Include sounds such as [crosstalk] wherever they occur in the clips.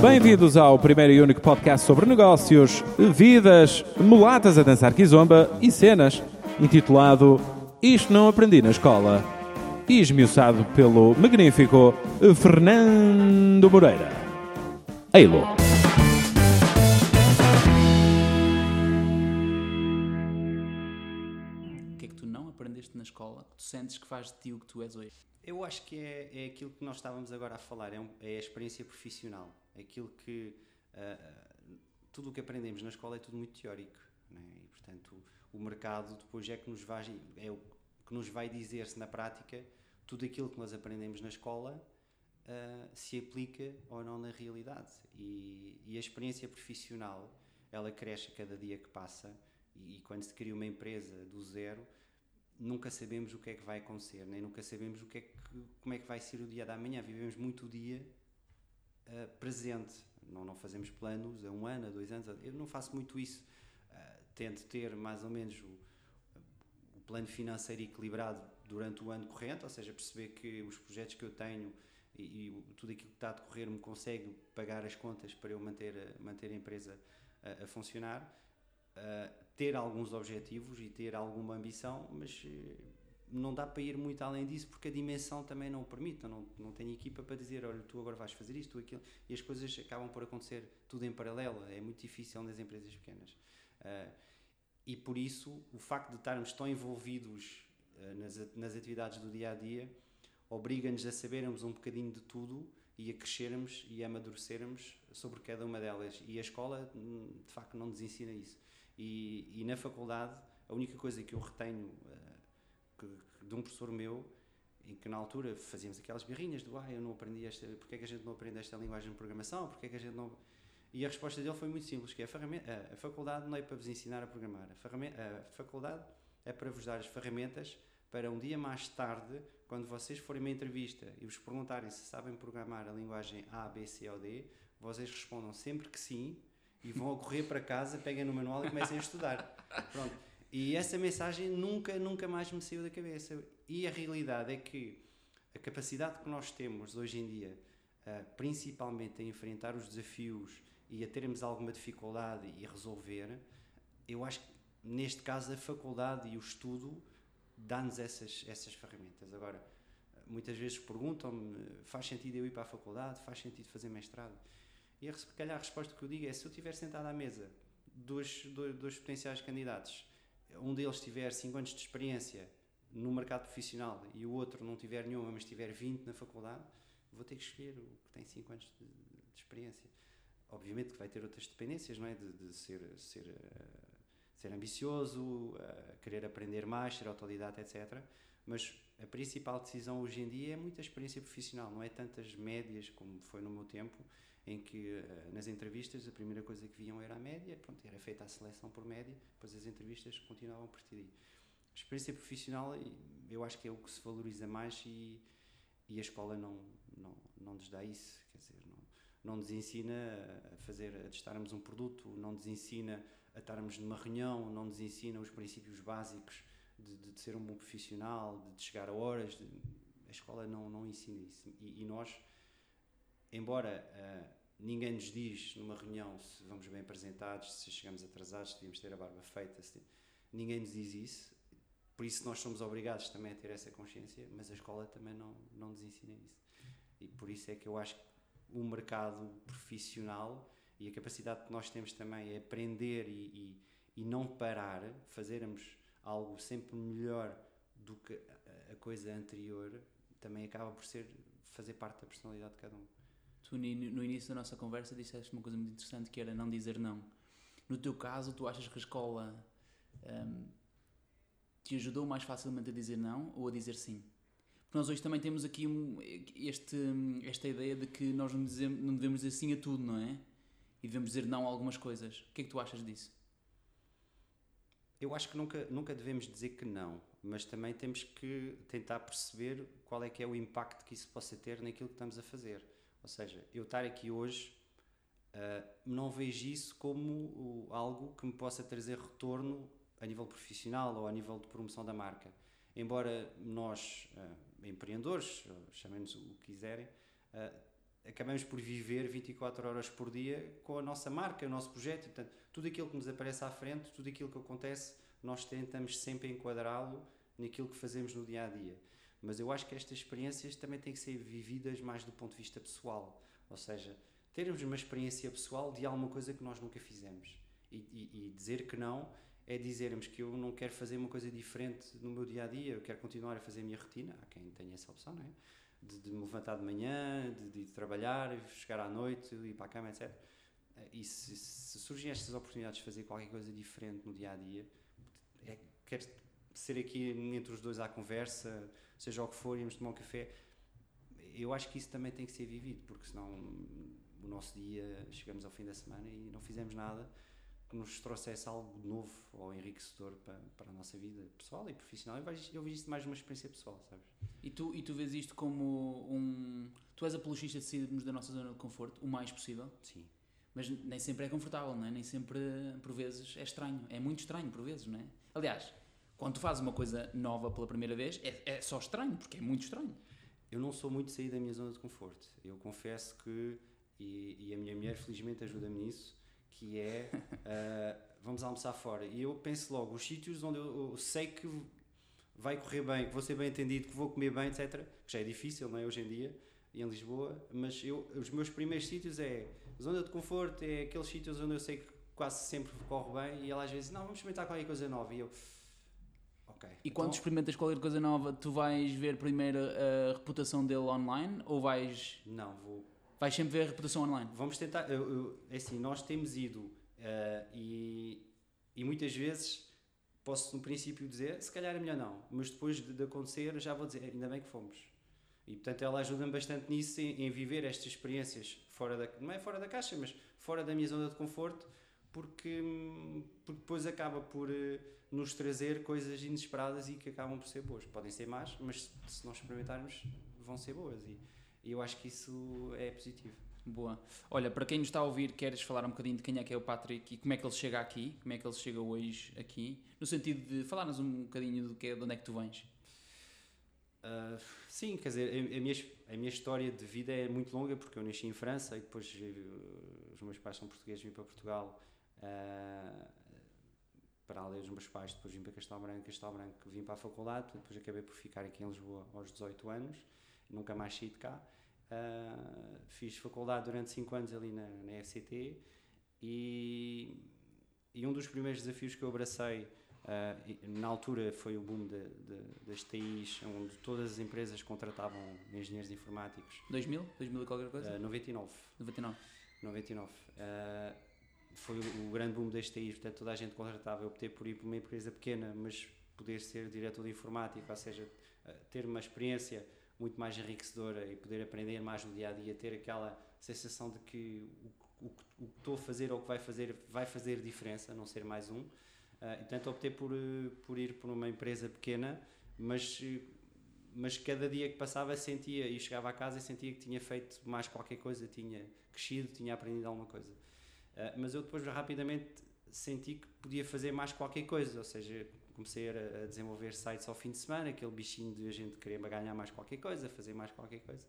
Bem-vindos ao primeiro e único podcast sobre negócios, vidas, mulatas a dançar kizomba e cenas, intitulado Isto Não Aprendi na Escola, e esmiuçado pelo magnífico Fernando Moreira. Eilo. O que é que tu não aprendeste na escola que tu sentes que faz de ti o que tu és hoje? Eu acho que é, é aquilo que nós estávamos agora a falar, é, um- é a experiência profissional. Aquilo que. ah, tudo o que aprendemos na escola é tudo muito teórico. né? E, portanto, o, o mercado depois é que nos vai, é o que nos vai dizer se na prática tudo aquilo que nós aprendemos na escola ah, se aplica ou não na realidade. E, e a experiência profissional ela cresce a cada dia que passa. E, e quando se cria uma empresa do zero, nunca sabemos o que é que vai acontecer, nem nunca sabemos o que é que, como é que vai ser o dia da manhã. Vivemos muito o dia ah, presente. Não, não fazemos planos a um ano, a dois anos. a- Eu não faço muito isso. Ah, tento ter mais ou menos o, o plano financeiro equilibrado durante o ano corrente, ou seja, perceber que os projetos que eu tenho e, e tudo aquilo que está a decorrer me consegue pagar as contas para eu manter, a- manter a empresa a, a funcionar. Uh, ter alguns objetivos e ter alguma ambição, mas eh, não dá para ir muito além disso porque a dimensão também não o permite. Eu não, não tenho equipa para dizer, olha, tu agora vais fazer isto, tu aquilo, e as coisas acabam por acontecer tudo em paralelo. É muito difícil nas empresas pequenas. Uh, e por isso, o facto de estarmos tão envolvidos uh, nas, nas atividades do dia a dia obriga-nos a sabermos um bocadinho de tudo e a crescermos e a amadurecermos sobre cada uma delas. E a escola, hum, de facto, não nos ensina isso. E, e na faculdade, a única coisa que eu retenho eh, que- de um professor meu, em que na altura fazíamos aquelas birrinhas do ah, eu não aprendi esta, porque é que a gente não aprende esta linguagem de programação, porque é que a gente não... E a resposta dele foi muito simples, que é a, a- faculdade não é para vos ensinar a programar, a, a faculdade é para vos dar as ferramentas para um dia mais tarde, quando vocês forem uma entrevista e vos perguntarem se sabem programar a linguagem A, B, C ou D, vocês respondam sempre que sim e vão correr para casa, peguem no manual e comecem a estudar. Pronto. E essa mensagem nunca, nunca mais me saiu da cabeça. E a realidade é que a capacidade que nós temos hoje em dia, ah, principalmente a enfrentar os desafios e a termos alguma dificuldade e resolver, eu acho que neste caso a faculdade e o estudo dá-nos essas, essas ferramentas. Agora, muitas vezes perguntam-me: faz sentido eu ir para a faculdade? Faz sentido fazer mestrado? E a, calhar a resposta que eu digo é: se eu estiver sentado à mesa, dois, dois, dois potenciais candidatos, um deles tiver 5 anos de experiência no mercado profissional e o outro não tiver nenhuma, mas tiver 20 na faculdade, vou ter que escolher o que tem 5 anos de, de experiência. Obviamente que vai ter outras dependências, não é? De, de ser, ser, eh, ser ambicioso, eh, querer aprender mais, ser autodidata, etc. Mas a principal decisão hoje em dia é muita experiência profissional, não é tantas médias como foi no meu tempo, em que eh, nas entrevistas a primeira coisa que viam era a média, pronto, era feita a seleção por média, depois as entrevistas continuavam por ti. Experiência profissional, eu acho que é o que se valoriza mais e, e a escola não, não, não nos dá isso, quer dizer, não, não nos ensina a fazer, a testarmos um produto, não nos ensina a estarmos numa reunião, não nos ensina os princípios básicos de, de, de ser um bom profissional, de, de chegar a horas, a escola não, não ensina isso. E, e nós, embora ah, ninguém nos diz numa reunião se vamos bem apresentados, se chegamos atrasados, se devíamos ter a barba feita, se- ninguém nos diz isso. Por isso nós somos obrigados também a ter essa consciência, mas a escola também não, não nos ensina isso. E por isso é que eu acho que o mercado profissional e a capacidade que nós temos também é aprender e, e, e não parar, fazermos algo sempre melhor do que a coisa anterior, também acaba por ser fazer parte da personalidade de cada um. Tu, no início da nossa conversa, disseste uma coisa muito interessante que era não dizer não. No teu caso, tu achas que a escola hum, te ajudou mais facilmente a dizer não ou a dizer sim? Porque nós hoje também temos aqui um- este, esta ideia de que nós não, dizemos, não devemos dizer sim a tudo, não é? E devemos dizer não a algumas coisas. O que é que tu achas disso? Eu acho que nunca, nunca devemos dizer que não, mas também temos que tentar perceber qual é que é o impacto que isso possa ter naquilo que estamos a fazer. Ou seja, eu estar aqui hoje ah, não vejo isso como algo que me possa trazer retorno a nível profissional ou a nível de promoção da marca. Embora nós, ah, empreendedores, chamem-nos o que quiserem, ah, acabamos por viver 24 horas por dia com a nossa marca, o nosso projeto. Portanto, tudo aquilo que nos aparece à frente, tudo aquilo que acontece, nós tentamos sempre enquadrá-lo naquilo que fazemos no dia a dia. Mas eu acho que estas experiências também têm que ser vividas mais do ponto de vista pessoal. Ou seja, termos uma experiência pessoal de alguma coisa que nós nunca fizemos. E, e, e, dizer que não é dizermos que eu não quero fazer uma coisa diferente no meu dia a dia, eu quero continuar a fazer a minha rotina. Há quem tenha essa opção, não é? De, de me levantar de manhã, de, de trabalhar, chegar à noite, ir para a cama, etc. E se, se, surgem estas oportunidades de fazer qualquer coisa diferente no dia a dia, é, quer ser aqui entre os dois à conversa, seja o que for, irmos tomar um café. Eu acho que isso também tem que ser vivido, porque senão o nosso dia chegamos ao fim da semana e não fizemos nada que nos trouxesse algo novo ou enriquecedor para, para a nossa vida pessoal e profissional. Eu vejo, eu vejo isto mais uma experiência pessoal, sabes? E tu, e tu vês isto como um. Tu és apologista de sairmos da nossa zona de conforto o mais possível? Sim. Mas nem sempre é confortável, não é? Nem sempre, por vezes, é estranho. É muito estranho, por vezes, não é? Aliás, quando tu fazes uma coisa nova pela primeira vez, é, é só estranho, porque é muito estranho. Eu não sou muito sair da minha zona de conforto. Eu confesso que, e, e a minha mulher felizmente ajuda-me nisso, que é uh, [laughs] vamos almoçar fora. E eu penso logo, os sítios onde eu, eu, sei que vai correr bem, que vou ser bem entendido, que vou comer bem, etc. Que já é difícil, não é, hoje em dia, em Lisboa, mas eu, os meus primeiros sítios é zona de conforto, é aqueles sítios onde eu sei que quase sempre corre bem e ela às vezes, não, vamos experimentar qualquer coisa nova. E eu, ok. E quando então, experimentas qualquer coisa nova, tu vais ver primeiro a reputação dele online ou vais. Não, vou Vais sempre ver a reputação online. Vamos tentar. Eu, eu, é assim, nós temos ido uh, e, e muitas vezes posso no princípio dizer, se calhar é melhor não, mas depois de, de acontecer já vou dizer, ainda bem que fomos. E portanto ela ajuda-me bastante nisso, em, em, viver estas experiências fora da, não é fora da caixa, mas fora da minha zona de conforto, porque, porque depois acaba por uh, nos trazer coisas inesperadas e que acabam por ser boas. Podem ser más, mas se nós experimentarmos, vão ser boas. E, e eu acho que isso é positivo. Boa. Olha, para quem nos está a ouvir, queres falar um bocadinho de quem é que é o Patrick e como é que ele chega aqui? Como é que ele chega hoje aqui? No sentido de falar-nos um bocadinho do que, de onde é que tu vens. Uh, sim, quer dizer, a, a, minha, a minha história de vida é muito longa porque eu nasci em França e depois uh, os meus pais são portugueses, vim para Portugal uh, para além dos meus pais, depois vim para Castelo Branco, Castelo Branco vim para a faculdade, depois acabei por ficar aqui em Lisboa aos 18 anos, nunca mais saí de cá. Uh, fiz faculdade durante 5 anos ali na, na FCT e, e, um dos primeiros desafios que eu abracei uh, na altura foi o boom de, de, das TIs, onde todas as empresas contratavam engenheiros informáticos. 2000? 2000 e qualquer coisa? Uh, 99. 99. 99. Uh, foi o, grande boom das TIs, portanto toda a gente contratava. Eu optei por ir para uma empresa pequena, mas poder ser diretor de informática, ou seja, ter uma experiência muito mais enriquecedora e poder aprender mais no dia a dia, ter aquela sensação de que o, o, o que estou a fazer ou o que vai fazer vai fazer diferença, não ser mais um. Uh, portanto, optei por, eh, por ir por uma empresa pequena, mas, mas cada dia que passava sentia e chegava a casa e sentia que tinha feito mais qualquer coisa, tinha crescido, tinha aprendido alguma coisa. Uh, mas eu depois rapidamente senti que podia fazer mais qualquer coisa, ou seja, comecei a, desenvolver sites ao fim de semana, aquele bichinho de a gente querer ganhar mais qualquer coisa, fazer mais qualquer coisa.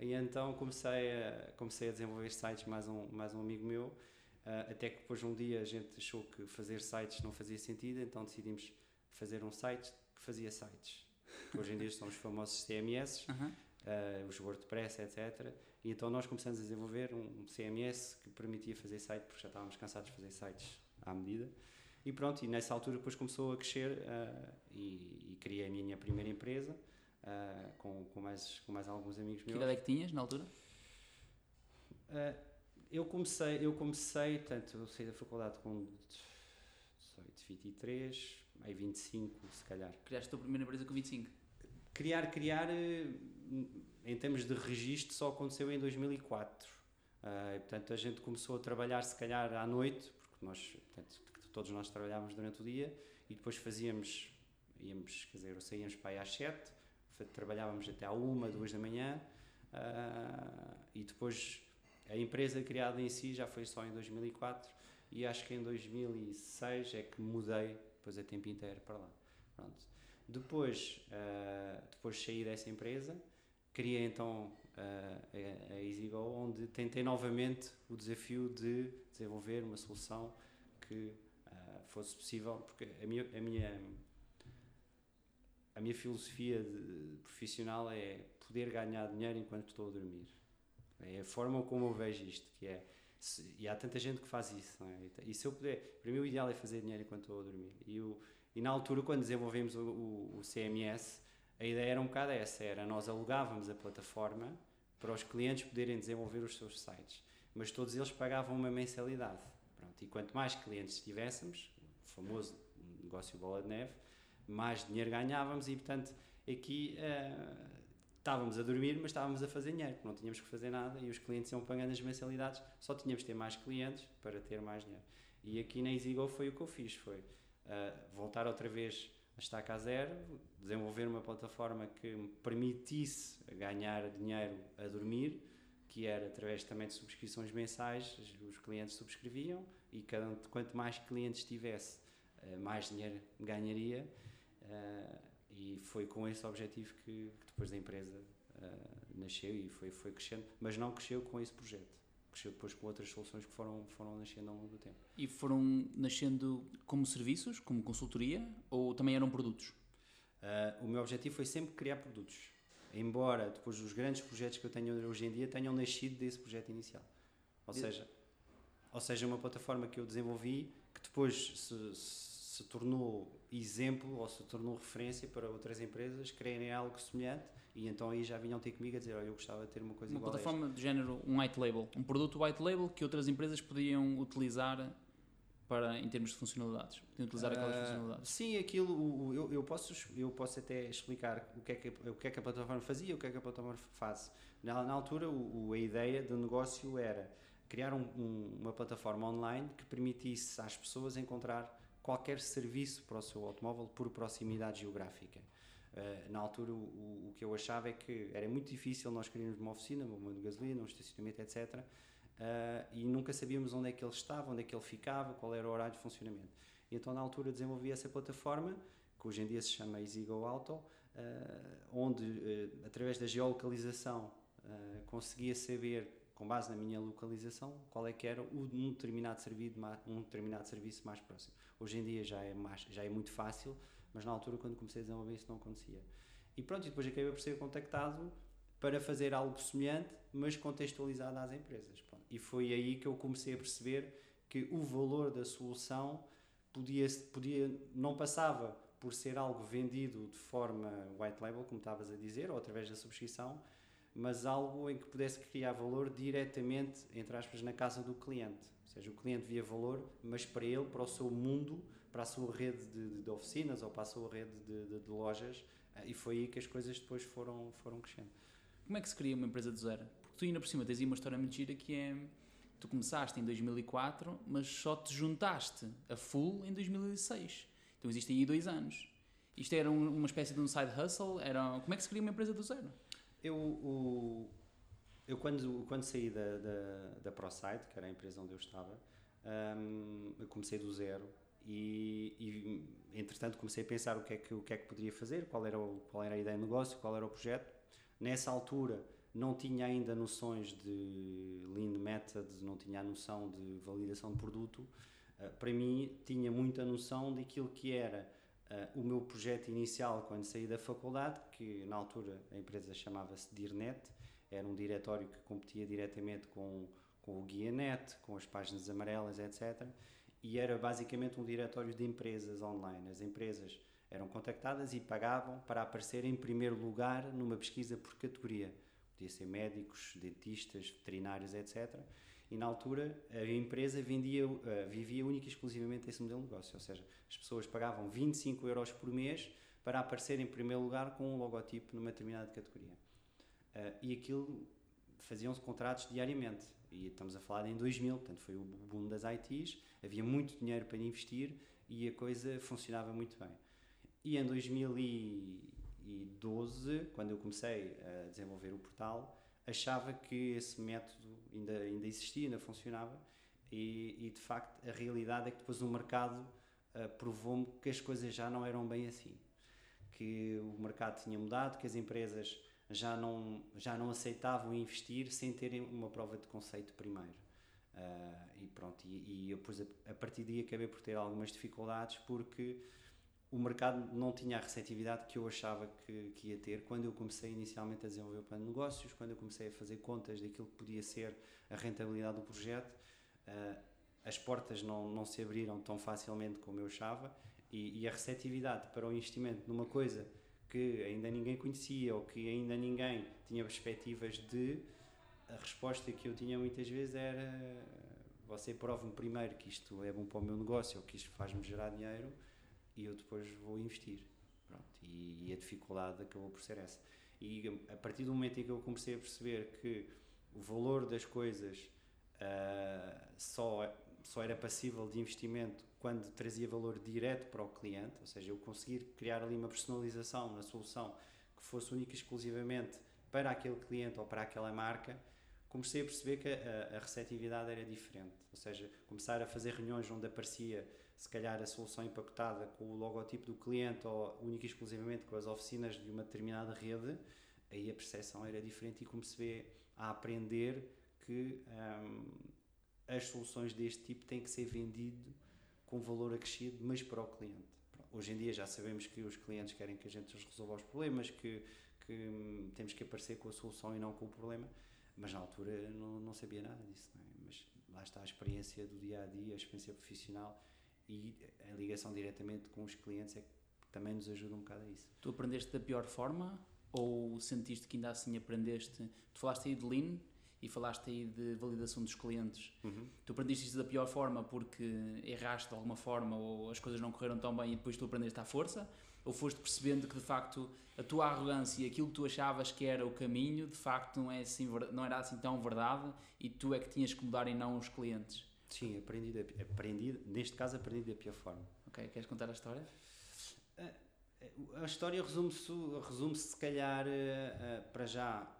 E então comecei a, comecei a desenvolver sites, mais um, mais um amigo meu, uh, até que depois um dia a gente achou que fazer sites não fazia sentido, então decidimos fazer um site que fazia sites. Hoje em dia são os famosos CMS, uhum. uh, os WordPress, etc. E então nós começamos a desenvolver um CMS que permitia fazer site, porque já estávamos cansados de fazer sites à medida. E pronto, e nessa altura depois começou a crescer uh, e, e, criei a minha primeira empresa uh, com, com, mais, com mais alguns amigos meus. Que idade é que tinhas na altura? Uh, eu comecei, eu comecei, tanto eu saí da faculdade com 18, 23, aí 25 se calhar. Criaste a tua primeira empresa com 25? Criar, criar, em termos de registro, só aconteceu em 2004. Uh, portanto, a gente começou a trabalhar se calhar à noite, porque nós, portanto, todos nós trabalhávamos durante o dia e depois fazíamos, íamos, quer dizer, saíamos para aí às 7, trabalhávamos até à 1, 2 da manhã uh, e depois a empresa criada em si já foi só em 2004 e acho que em 2006 é que mudei depois a tempo inteiro para lá. Pronto. Depois, uh, depois saí dessa empresa, criei então a, EasyGo, onde tentei novamente o desafio de desenvolver uma solução que uh, fosse possível, porque a minha, a minha, a minha filosofia de, profissional é poder ganhar dinheiro enquanto estou a dormir. É a forma como eu vejo isto, que é se, e há tanta gente que faz isso, é? E se eu puder, para mim o ideal é fazer dinheiro enquanto estou a dormir. E, o, e na altura, quando desenvolvemos o, o, o CMS, a ideia era um bocado essa, era nós alugávamos a plataforma para os clientes poderem desenvolver os seus sites, mas todos eles pagavam uma mensalidade. Pronto, e quanto mais clientes tivéssemos, o famoso negócio bola de neve, mais dinheiro ganhávamos e, portanto, aqui uh, estávamos a dormir, mas estávamos a fazer dinheiro, não tínhamos que fazer nada e os clientes iam pagando as mensalidades, só tínhamos que ter mais clientes para ter mais dinheiro. E aqui na EasyGo foi o que eu fiz, foi uh, voltar outra vez a estaca a zero, desenvolver uma plataforma que me permitisse ganhar dinheiro a dormir, que era através também de subscrições mensais, os clientes subscreviam e cada, quanto mais clientes tivesse, uh, mais dinheiro ganharia. Uh, e foi com esse objetivo que, que depois da empresa uh, nasceu e foi, foi crescendo, mas não cresceu com esse projeto. Cresceu depois com outras soluções que foram, foram nascendo ao longo do tempo. E foram nascendo como serviços, como consultoria, ou também eram produtos? Uh, o meu objetivo foi sempre criar produtos. Embora depois os grandes projetos que eu tenho hoje em dia tenham nascido desse projeto inicial. Ou seja, ou seja, uma plataforma que eu desenvolvi que depois se, se tornou exemplo ou se tornou referência para outras empresas quererem algo semelhante e então aí já vinham ter comigo a dizer, olha, eu gostava de ter uma coisa uma igual Uma plataforma de género, um white label, um produto white label que outras empresas podiam utilizar para, em termos de funcionalidades, podiam utilizar uh, aquelas funcionalidades. Sim, aquilo, eu, eu, posso, eu posso até explicar o que, é que, o que é que a plataforma fazia, o que é que a plataforma faz. Na, na altura, o, a ideia do negócio era criar um, um, uma plataforma online que permitisse às pessoas encontrar qualquer serviço para o seu automóvel por proximidade geográfica. Uh, na altura, o, o, que eu achava é que era muito difícil nós queríamos uma oficina, uma bomba de gasolina, um estacionamento, etc. Uh, eh, e nunca sabíamos onde é que ele estava, onde é que ele ficava, qual era o horário de funcionamento. E então, na altura, desenvolvi essa plataforma, que hoje em dia se chama EasyGo Auto, uh, onde, através da geolocalização, conseguia saber com base na minha localização, qual é que era um determinado, um determinado serviço mais próximo. Hoje em dia já é, mais, já é muito fácil, mas na altura, quando comecei a desenvolver isso, não acontecia. E pronto, e depois acabei por ser contactado para fazer algo semelhante, mas contextualizado às empresas. Pronto. E foi aí que eu comecei a perceber que o valor da solução podia, podia não passava por ser algo vendido de forma white label, como estavas a dizer, ou através da subscrição, mas algo em que pudesse criar valor diretamente, entre aspas, na casa do cliente. Ou seja, o cliente via valor, mas para ele, para o seu mundo, para a sua rede de, de oficinas ou para a sua rede de, de, lojas, eh, e foi aí que as coisas depois foram, foram crescendo. Como é que se cria uma empresa do zero? Porque tu ainda por cima tens aí uma história muito gira que é, tu começaste em 2004, mas só te juntaste a full em 2006. Então existem aí dois anos. Isto era uma espécie de um side hustle? Era, como é que se cria uma empresa do zero? Eu, o, eu quando, quando saí da, da, da ProSite, que era a empresa onde eu estava, um, eu comecei do zero e, e, entretanto comecei a pensar o que é que, o que, é que poderia fazer, qual era, o, qual era a ideia de negócio, qual era o projeto. Nessa altura não tinha ainda noções de Lean Method, não tinha a noção de validação de produto. Uh, para mim tinha muita noção daquilo que era Uh, o meu projeto inicial, quando saí da faculdade, que na altura a empresa chamava-se DIRNET, era um diretório que competia diretamente com, com o GuiaNet, com as páginas amarelas, etc. E era basicamente um diretório de empresas online. As empresas eram contactadas e pagavam para aparecer em primeiro lugar numa pesquisa por categoria. Podia ser médicos, dentistas, veterinários, etc e na altura a empresa vendia, uh, vivia única e exclusivamente desse modelo de negócio, ou seja, as pessoas pagavam 25 euros por mês para aparecer em primeiro lugar com um logotipo numa determinada categoria. Uh, e aquilo faziam-se contratos diariamente. E estamos a falar em 2000, portanto foi o boom das ITs, havia muito dinheiro para investir e a coisa funcionava muito bem. E em 2012, quando eu comecei a desenvolver o portal, achava que esse método ainda, ainda existia, ainda funcionava. E, e de facto a realidade é que depois o mercado uh, provou-me que as coisas já não eram bem assim. Que o mercado tinha mudado, que as empresas já não, já não aceitavam investir sem terem uma prova de conceito primeiro. Uh, e pronto, e, e eu depois a, a, partir daí acabei por ter algumas dificuldades porque o mercado não tinha a receptividade que eu achava que, que, ia ter quando eu comecei inicialmente a desenvolver o plano de negócios, quando eu comecei a fazer contas daquilo que podia ser a rentabilidade do projeto. Uh, as portas não, não se abriram tão facilmente como eu achava e, e a receptividade para o investimento numa coisa que ainda ninguém conhecia ou que ainda ninguém tinha perspectivas de, a resposta que eu tinha muitas vezes era você prova-me primeiro que isto é bom para o meu negócio ou que isto faz-me gerar dinheiro e eu depois vou investir. Pronto, e, e, a dificuldade acabou por ser essa. E a partir do momento em que eu comecei a perceber que o valor das coisas uh, só, só era passível de investimento quando trazia valor direto para o cliente, ou seja, eu conseguir criar ali uma personalização na solução que fosse única e exclusivamente para aquele cliente ou para aquela marca, comecei a perceber que a, a receptividade era diferente. Ou seja, começar a fazer reuniões onde aparecia se calhar a solução empacotada com o logotipo do cliente ou única e exclusivamente com as oficinas de uma determinada rede, aí a percepção era diferente e comecei a aprender que hum, as soluções deste tipo têm que ser vendidas com valor acrescido, mas para o cliente. Hoje em dia já sabemos que os clientes querem que a gente resolva os problemas, que, que hum, temos que aparecer com a solução e não com o problema, mas na altura não, não sabia nada disso. É? Mas lá está a experiência do dia a dia, a experiência profissional e a ligação diretamente com os clientes é que também nos ajuda um bocado a isso. Tu aprendeste da pior forma ou sentiste que ainda assim aprendeste? Tu falaste aí de Lean, e falaste aí de validação dos clientes. Uhum. Tu aprendiste isso da pior forma porque erraste de alguma forma ou as coisas não correram tão bem e depois tu aprendeste à força? Ou foste percebendo que de facto a tua arrogância e aquilo que tu achavas que era o caminho de facto não, é assim, não era assim tão verdade e tu é que tinhas que mudar e não os clientes? Sim, aprendi, aprendi neste caso aprendi da pior forma. Ok, queres contar a história? A, a história resume-se resume -se, se calhar para já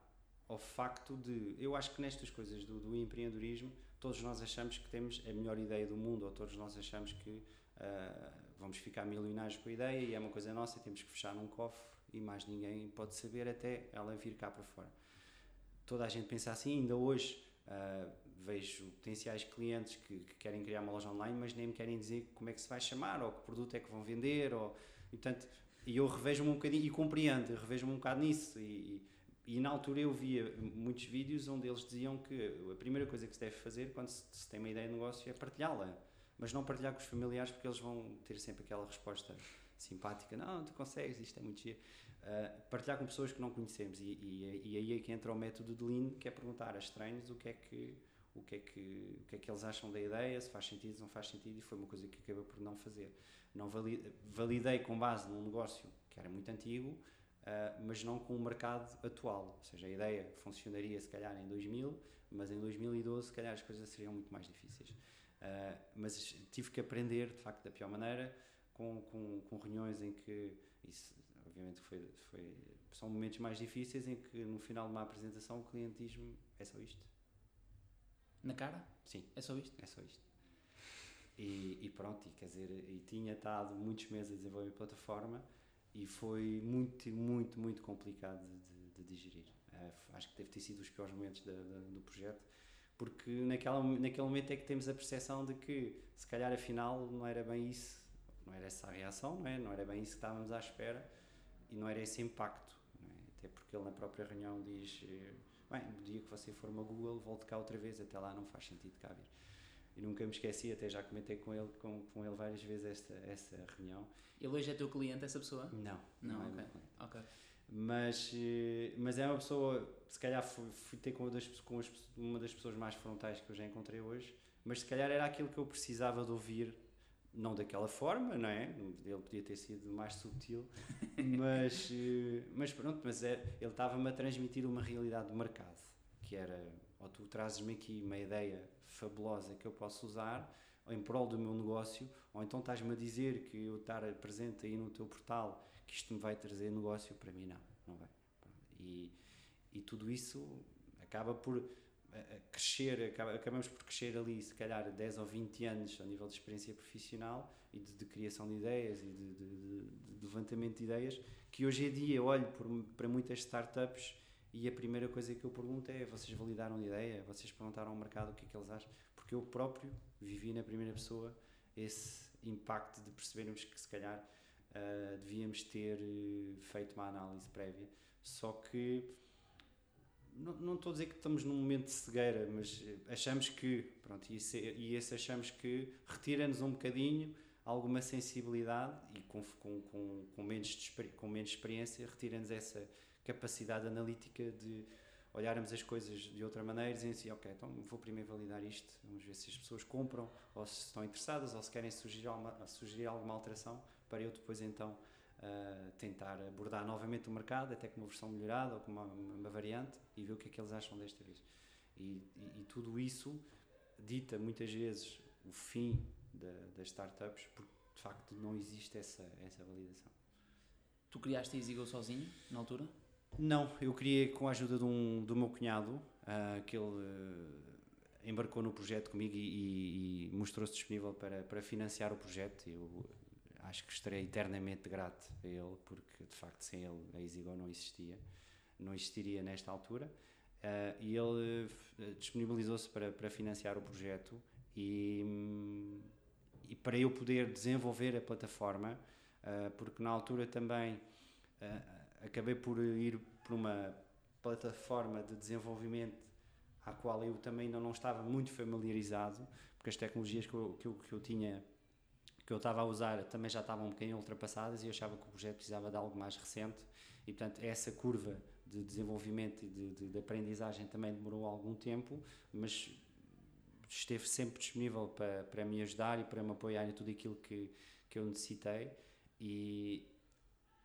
ao facto de. Eu acho que nestas coisas do, do, empreendedorismo, todos nós achamos que temos a melhor ideia do mundo, ou todos nós achamos que uh, vamos ficar milionários com a ideia e é uma coisa nossa e temos que fechar num cofre e mais ninguém pode saber até ela vir cá para fora. Toda a gente pensa assim, ainda hoje. Uh, vejo potenciais clientes que, que, querem criar uma loja online, mas nem me querem dizer como é que se vai chamar, ou que produto é que vão vender, ou, e, portanto, e eu revejo-me um bocadinho, e compreendo, revejo-me um bocado nisso, e, e na altura eu via muitos vídeos onde eles diziam que a primeira coisa que se deve fazer quando se, se tem uma ideia de negócio é partilhá-la. Mas não partilhar com os familiares porque eles vão ter sempre aquela resposta simpática: não, tu consegues, isto é muito giro. Uh, partilhar com pessoas que não conhecemos. E, e, e, aí é que entra o método de Lean, que é perguntar a estranhos o que é que. O que, é que, o que é que eles acham da ideia, se faz sentido, se não faz sentido, e foi uma coisa que acabei por não fazer. Não validei com base num negócio que era muito antigo, Uh, mas não com o mercado atual. Ou seja, a ideia funcionaria se calhar em 2000, mas em 2012 se calhar as coisas seriam muito mais difíceis. Uh, mas tive que aprender, de facto, da pior maneira, com, com, com reuniões em que, isso obviamente foi, foi, são momentos mais difíceis em que no final de uma apresentação o cliente diz-me, é só isto. Na cara? Sim. É só isto? É só isto. E, e pronto, e, quer dizer, e tinha estado muitos meses a desenvolver a plataforma, e foi muito, muito, muito complicado de, de digerir. Uh, acho que deve ter sido os piores momentos da, da, do projeto, porque naquela, naquele momento é que temos a percepção de que se calhar afinal não era bem isso, não era essa a reação, não, é? não era bem isso que estávamos à espera e não era esse impacto. É? Até porque ele na própria reunião diz: eh, bem, no dia que você for uma Google, volte cá outra vez, até lá não faz sentido cá vir e nunca me esqueci, até já comentei com ele, com, com ele várias vezes esta, esta reunião. Ele hoje é teu cliente, essa pessoa? Não, não, não é okay. okay. Mas, eh, mas é uma pessoa, se calhar fui, fui ter com, uma das, com as, uma das pessoas mais frontais que eu já encontrei hoje, mas se calhar era aquilo que eu precisava de ouvir, não daquela forma, não é? Ele podia ter sido mais subtil, [laughs] mas, eh, mas pronto, mas é, ele estava-me a transmitir uma realidade do mercado, que era, ou tu trazes-me aqui uma ideia fabulosa que eu posso usar em prol do meu negócio, ou então estás-me a dizer que eu estar presente aí no teu portal, que isto me vai trazer negócio, para mim não, não vai. E, e tudo isso acaba por, a crescer, acabamos por crescer ali, se calhar 10 ou 20 anos a nível de experiência profissional e de, de criação de ideias e de, de, de, levantamento de ideias, que hoje em dia olho por, para muitas startups e a primeira coisa que eu pergunto é: vocês validaram a ideia? Vocês perguntaram ao mercado o que é que eles acham? Porque eu próprio vivi na primeira pessoa esse impacto de percebermos que se calhar uh, devíamos ter uh, feito uma análise prévia. Só que não, não estou a dizer que estamos num momento de cegueira, mas achamos que, pronto, e esse, e esse achamos que retira-nos um bocadinho alguma sensibilidade e com, com, com, com, menos, com menos experiência, retira-nos essa capacidade analítica de olharmos as coisas de outra maneira e dizer assim, ok, então vou primeiro validar isto, vamos ver se as pessoas compram, ou se estão interessadas, ou se querem sugerir alguma, sugerir alguma alteração, para eu depois então uh, tentar abordar novamente o mercado, até com uma versão melhorada ou com uma, uma variante, e ver o que é que eles acham desta vez. E, e, e tudo isso dita muitas vezes o fim da, das startups, porque de facto não existe essa, essa validação. Tu criaste a EasyGo sozinho, na altura? Não, eu criei com a ajuda de um, do meu cunhado, uh, que ele uh, embarcou no projeto comigo e, e, e mostrou-se disponível para, para financiar o projeto. Eu acho que estarei eternamente grato a ele, porque de facto sem ele a EasyGo não existia, não existiria nesta altura. Uh, e ele disponibilizou-se para, para financiar o projeto e, hum, e para eu poder desenvolver a plataforma, porque na altura também acabei por ir por uma plataforma de desenvolvimento à qual eu também ainda não estava muito familiarizado, porque as tecnologias que eu, que eu, que eu tinha, que eu estava a usar, também já estavam um bocadinho ultrapassadas e eu achava que o projeto precisava de algo mais recente. E, portanto, essa curva de desenvolvimento e de, de, de aprendizagem também demorou algum tempo, mas esteve sempre disponível para, para me ajudar e para me apoiar em tudo aquilo que, que eu necessitei. E,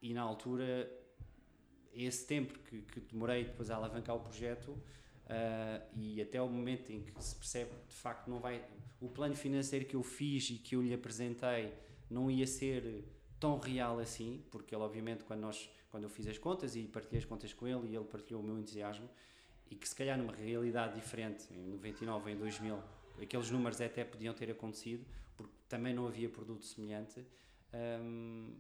e na altura esse tempo que, que demorei depois a alavancar o projeto uh, e até o momento em que se percebe de facto não vai o plano financeiro que eu fiz e que eu lhe apresentei não ia ser tão real assim porque ele obviamente quando nós quando eu fiz as contas e partilhei as contas com ele e ele partilhou o meu entusiasmo e que se calhar numa realidade diferente em 99 em 2000 aqueles números até podiam ter acontecido porque também não havia produto semelhante um,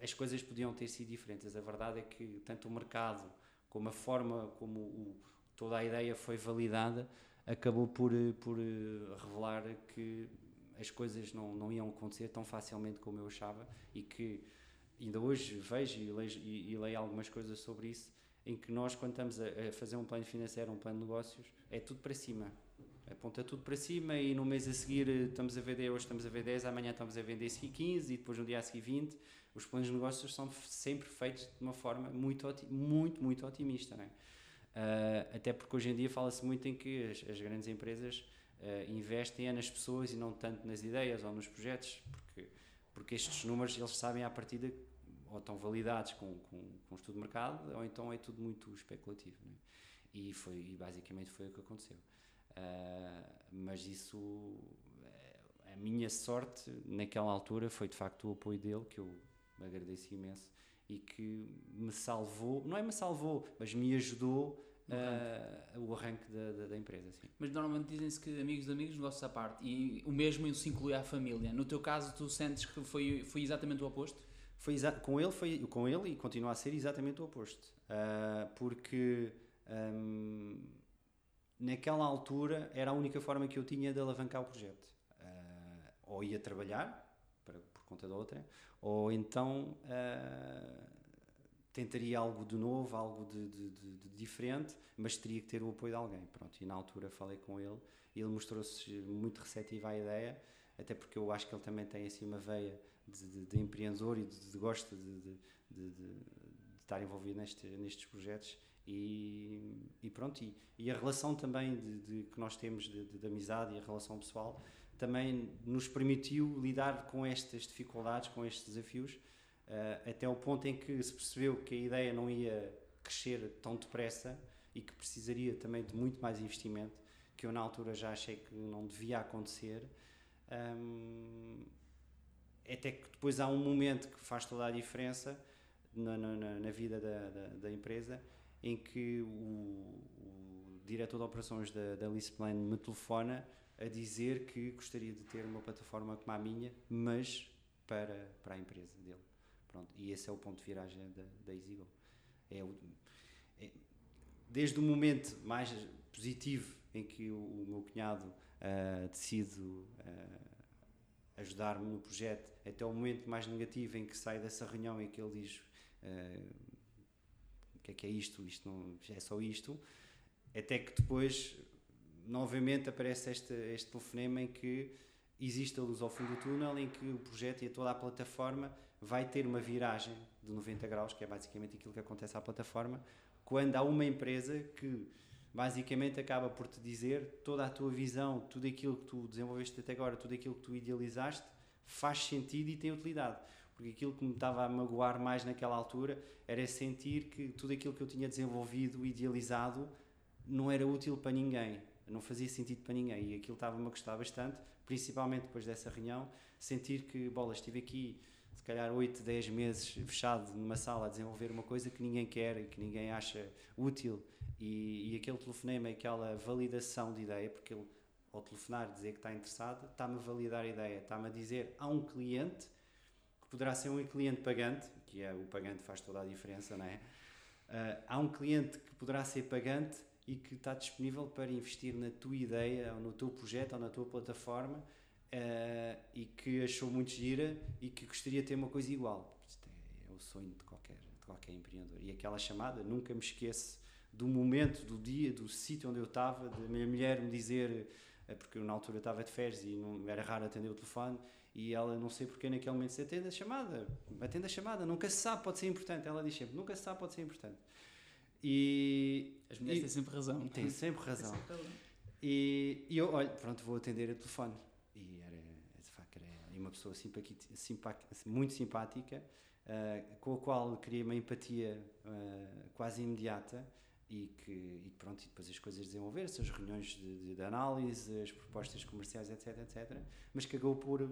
as coisas podiam ter sido diferentes. A verdade é que tanto o mercado como a forma como o, toda a ideia foi validada acabou por, por revelar que as coisas não, não iam acontecer tão facilmente como eu achava e que ainda hoje vejo e leio, e, e leio algumas coisas sobre isso em que nós quando estamos a, a, fazer um plano financeiro, um plano de negócios, é tudo para cima. Aponta tudo para cima e no mês a seguir estamos a vender, hoje estamos a vender 10, amanhã estamos a vender 15 e depois no dia a seguir 20 os planos de negócios são sempre feitos de uma forma muito, muito, muito otimista. Uh, até porque hoje em dia fala-se muito em que as, as grandes empresas uh, investem é nas pessoas e não tanto nas ideias ou nos projetos, porque, porque estes números eles sabem à partida ou estão validados com, com, com estudo de mercado ou então é tudo muito especulativo. É? E, foi, e basicamente foi o que aconteceu. Uh, mas isso, a minha sorte naquela altura foi de facto o apoio dele, que eu agradeço imenso e que me salvou, não é me salvou, mas me ajudou uh, o arranque da, da, da, empresa. Sim. Mas normalmente dizem-se que amigos de amigos, negócios à parte, e o mesmo se inclui à família. No teu caso, tu sentes que foi, foi exatamente o oposto? Foi com ele foi com ele e continua a ser exatamente o oposto, uh, porque um, naquela altura era a única forma que eu tinha de alavancar o projeto. Uh, ou ia trabalhar para, por conta da outra, ou então uh, tentaria algo de novo, algo de, de, de, de, diferente, mas teria que ter o apoio de alguém. Pronto, e na altura falei com ele e ele mostrou-se muito receptivo à ideia, até porque eu acho que ele também tem assim uma veia de, empreendedor e de, gosto de, estar envolvido neste, nestes projetos e, e pronto, e, e, a relação também de, que nós temos de, amizade e a relação pessoal também nos permitiu lidar com estas dificuldades, com estes desafios, uh, até o ponto em que se percebeu que a ideia não ia crescer tão depressa e que precisaria também de muito mais investimento, que eu na altura já achei que não devia acontecer. Um, até que depois há um momento que faz toda a diferença na, na, na vida da, da, da, empresa, em que o, o diretor de operações da, da Lisplan me telefona a dizer que gostaria de ter uma plataforma como a minha, mas para, para a empresa dele. Pronto, e esse é o ponto de viragem da, da EasyGo. É, o, é desde o momento mais positivo em que o, o meu cunhado uh, decide uh, ajudar-me no projeto, até o momento mais negativo em que sai dessa reunião e que ele diz uh, o que é que é isto, isto não é só isto, até que depois novamente aparece este, este telefonema em que existe a luz ao fundo do túnel, em que o projeto e toda a plataforma vai ter uma viragem de 90 graus, que é basicamente aquilo que acontece à plataforma, quando há uma empresa que basicamente acaba por te dizer toda a tua visão, tudo aquilo que tu desenvolveste até agora, tudo aquilo que tu idealizaste, faz sentido e tem utilidade. Porque aquilo que me estava a magoar mais naquela altura era sentir que tudo aquilo que eu tinha desenvolvido, idealizado, não era útil para ninguém, não fazia sentido para ninguém. E aquilo estava-me a gostar bastante, principalmente depois dessa reunião, sentir que, bola, estive aqui se calhar 8, 10 meses fechado numa sala a desenvolver uma coisa que ninguém quer e que ninguém acha útil e, e aquele telefonema, aquela validação de ideia, porque ele ao telefonar dizer que está interessado, está-me a validar a ideia, está-me a dizer há um cliente que poderá ser um cliente pagante, que é o pagante faz toda a diferença, não é? Uh, há um cliente que poderá ser pagante e que está disponível para investir na tua ideia, ou no teu projeto, ou na tua plataforma, uh, e que achou muito gira e que gostaria de ter uma coisa igual. Isto é, é o sonho de qualquer, de qualquer empreendedor. E aquela chamada, nunca me esqueço do momento, do dia, do sítio onde eu estava, da minha mulher me dizer, eh, porque na altura estava de férias e não, era raro atender o telefone, e ela não sei porque naquele momento se atende a chamada, atende a chamada, nunca se sabe, pode ser importante. Ela diz sempre, nunca se sabe, pode ser importante. E, As mulheres têm sempre razão. Têm sempre razão. Tem sempre razão. E, e, eu, olha, pronto, vou atender o telefone. E era, de facto, era uma pessoa muito simpática, uh, com a qual queria uma empatia uh, quase imediata e que e pronto, e depois as coisas desenvolver-se, as reuniões de, de, de, análise, as propostas comerciais, etc, etc, mas que acabou por,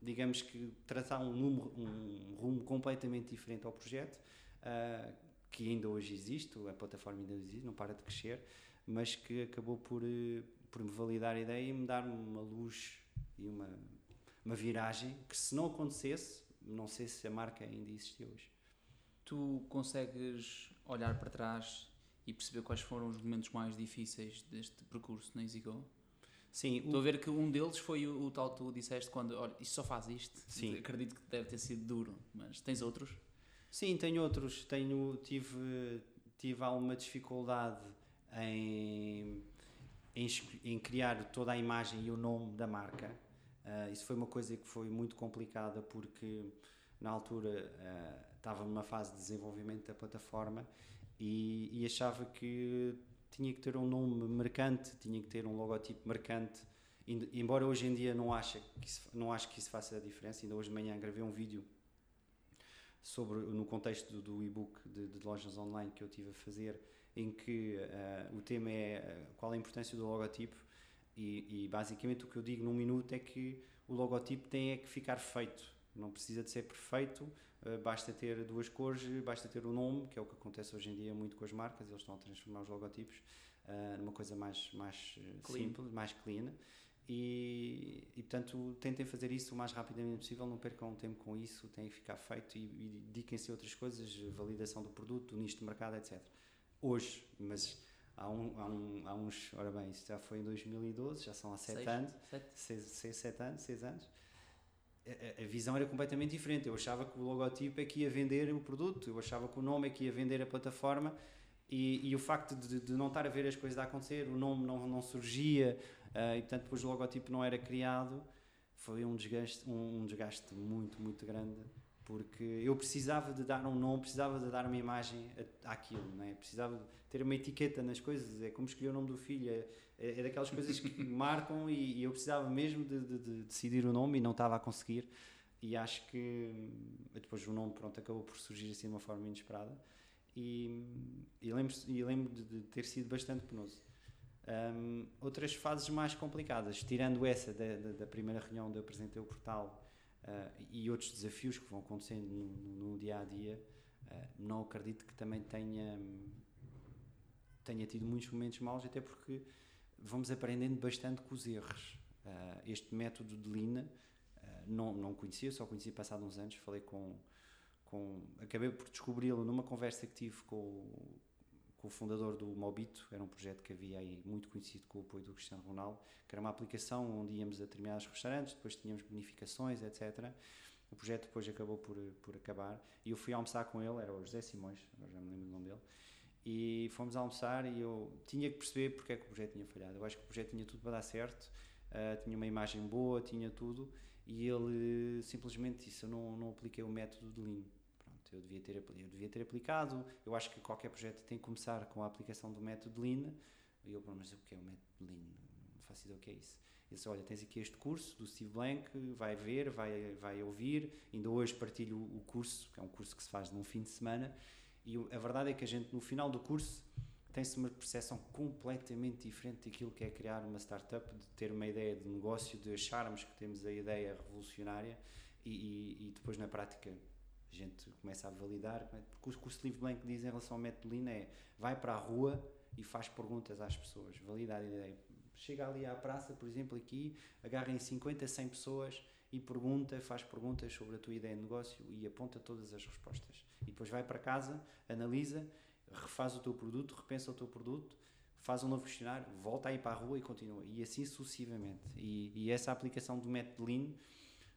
digamos que, tratar um, número, um rumo completamente diferente ao projeto, uh, que ainda hoje existe, a plataforma ainda existe, não para de crescer, mas que acabou por, eh, por me validar a ideia e me dar uma luz e uma, uma viragem que se não acontecesse, não sei se a marca ainda existia hoje. Tu consegues olhar para trás e perceber quais foram os momentos mais difíceis deste percurso na EasyGo? Sim. Estou o... a ver que um deles foi o, o tal que tu disseste quando, olha, isto só faz isto. Sim. Acredito que deve ter sido duro, mas tens outros? Sim, tenho outros. Tenho, tive, tive alguma dificuldade em, em, em criar toda a imagem e o nome da marca. Uh, isso foi uma coisa que foi muito complicada porque na altura uh, estava numa fase de desenvolvimento da plataforma e, e, achava que tinha que ter um nome marcante, tinha que ter um logotipo marcante. Embora hoje em dia não ache que isso, não acho que isso faça a diferença, ainda hoje de manhã gravei um vídeo sobre no contexto do, e-book de, de, lojas online que eu tive a fazer, em que uh, o tema é uh, qual a importância do logotipo e, e, basicamente o que eu digo num minuto é que o logotipo tem é que ficar feito, não precisa de ser perfeito, eh, basta ter duas cores, basta ter o um nome, que é o que acontece hoje em dia muito com as marcas, eles estão a transformar os logotipos uh, numa coisa mais, mais eh, simples, mais clean. E, e, portanto tentem fazer isso o mais rapidamente possível, não percam tempo com isso, tem que ficar feito e, e dediquem-se a outras coisas, validação do produto, do nicho de mercado, etc. Hoje, mas há, um, há, um, há uns, ora bem, isso já foi em 2012, já são há 7 anos, 6 anos, 6 anos, a, a, visão era completamente diferente. Eu achava que o logotipo é que ia vender o produto, eu achava que o nome é que ia vender a plataforma e, e o facto de, de, não estar a ver as coisas a acontecer, o nome não, não surgia e portanto depois o logotipo não era criado, foi um desgaste, um, desgaste muito, muito grande porque eu precisava de dar um nome, precisava de dar uma imagem àquilo, não é? precisava de ter uma etiqueta nas coisas, é como escolher o nome do filho, é, é, é daquelas coisas que [laughs] marcam e, e, eu precisava mesmo de, de, de, decidir o nome e não estava a conseguir e acho que hum, depois o nome pronto, acabou por surgir assim de uma forma inesperada e, e lembro, e lembro de, de, ter sido bastante penoso. Um, outras fases mais complicadas, tirando essa da, da, da primeira reunião onde eu apresentei o portal uh, e outros desafios que vão acontecendo no, no dia a dia, uh, não acredito que também tenha tenha tido muitos momentos maus, até porque vamos aprendendo bastante com os erros. Uh, este método de uh, não, não conhecia, só conheci passado uns anos, falei com, com acabei por descobri-lo numa conversa que tive com, fundador do Mobito, era um projeto que havia aí muito conhecido com o apoio do Cristiano Ronaldo, que era uma aplicação onde íamos a determinados restaurantes, depois tínhamos bonificações, etc. O projeto depois acabou por, por acabar e eu fui almoçar com ele, era o José Simões, agora já me lembro do nome dele, e fomos almoçar e eu tinha que perceber porque é que o projeto tinha falhado. Eu acho que o projeto tinha tudo para dar certo, uh, tinha uma imagem boa, tinha tudo, e ele simplesmente disse: Eu não, não apliquei o método de Lean. Eu devia, ter, eu devia ter aplicado. Eu acho que qualquer projeto tem que começar com a aplicação do método Lean. E eu, mas o que é o método Lean? Não faço ideia o que é isso. Ele disse: Olha, tens aqui este curso do Steve Blank, vai ver, vai, vai ouvir. Ainda hoje partilho o curso, que é um curso que se faz num fim de semana e a verdade é que a gente, no final do curso, tem-se uma percepção completamente diferente daquilo que é criar uma startup, de ter uma ideia de negócio, de acharmos que temos a ideia revolucionária e, e, e depois na prática gente começa a validar. Porque o curso de livro blanco diz em relação ao método Lean é vai para a rua e faz perguntas às pessoas, valida a ideia. Chega ali à praça, por exemplo, aqui, agarrem 50, 100 pessoas e pergunta, faz perguntas sobre a tua ideia de negócio e aponta todas as respostas. E depois vai para casa, analisa, refaz o teu produto, repensa o teu produto, faz um novo questionário, volta aí para a rua e continua. E assim sucessivamente. E, e essa aplicação do método Lean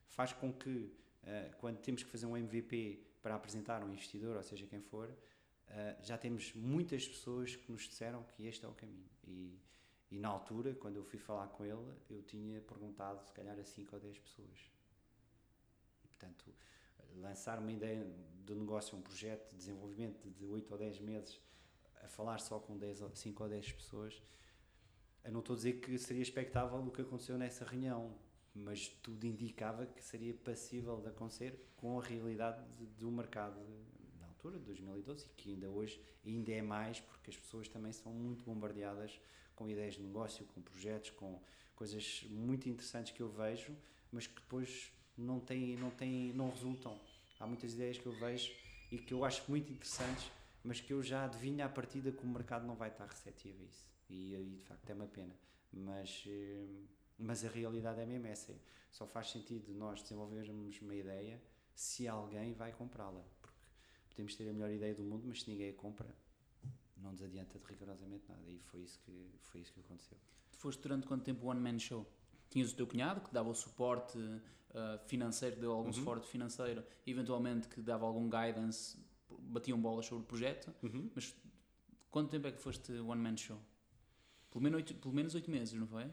faz com que, uh, quando temos que fazer um MVP para apresentar um investidor, ou seja, quem for, uh, já temos muitas pessoas que nos disseram que este é o caminho. E, e na altura, quando eu fui falar com ele, eu tinha perguntado se calhar a 5 ou 10 pessoas. E, portanto, lançar uma ideia de negócio, um projeto de desenvolvimento de 8 ou 10 meses, a falar só com 10, 5 ou 10 pessoas, eu não estou a dizer que seria expectável o que aconteceu nessa reunião, mas tudo indicava que seria passível de acontecer com a realidade do mercado na altura, de 2012, e que ainda hoje ainda é mais, porque as pessoas também são muito bombardeadas com ideias de negócio, com projetos, com coisas muito interessantes que eu vejo, mas que depois não têm, não têm, não resultam. Há muitas ideias que eu vejo e que eu acho muito interessantes, mas que eu já adivinho à partida que o mercado não vai estar receptivo a isso. E, e de facto é uma pena. Mas, eh, mas a realidade é mesmo essa. Só faz sentido nós desenvolvermos uma ideia se alguém vai comprá-la. Porque podemos ter a melhor ideia do mundo, mas se ninguém a compra, não nos adianta de rigorosamente nada. E foi isso que, foi isso que aconteceu. Tu foste durante quanto tempo One Man Show? Tinhas o teu cunhado que dava o suporte uh, financeiro, deu algum uhum. suporte financeiro, eventualmente que dava algum guidance, batiam bolas sobre o projeto, uhum. mas quanto tempo é que foste One Man Show? Pelo menos oito, pelo menos oito meses, não foi?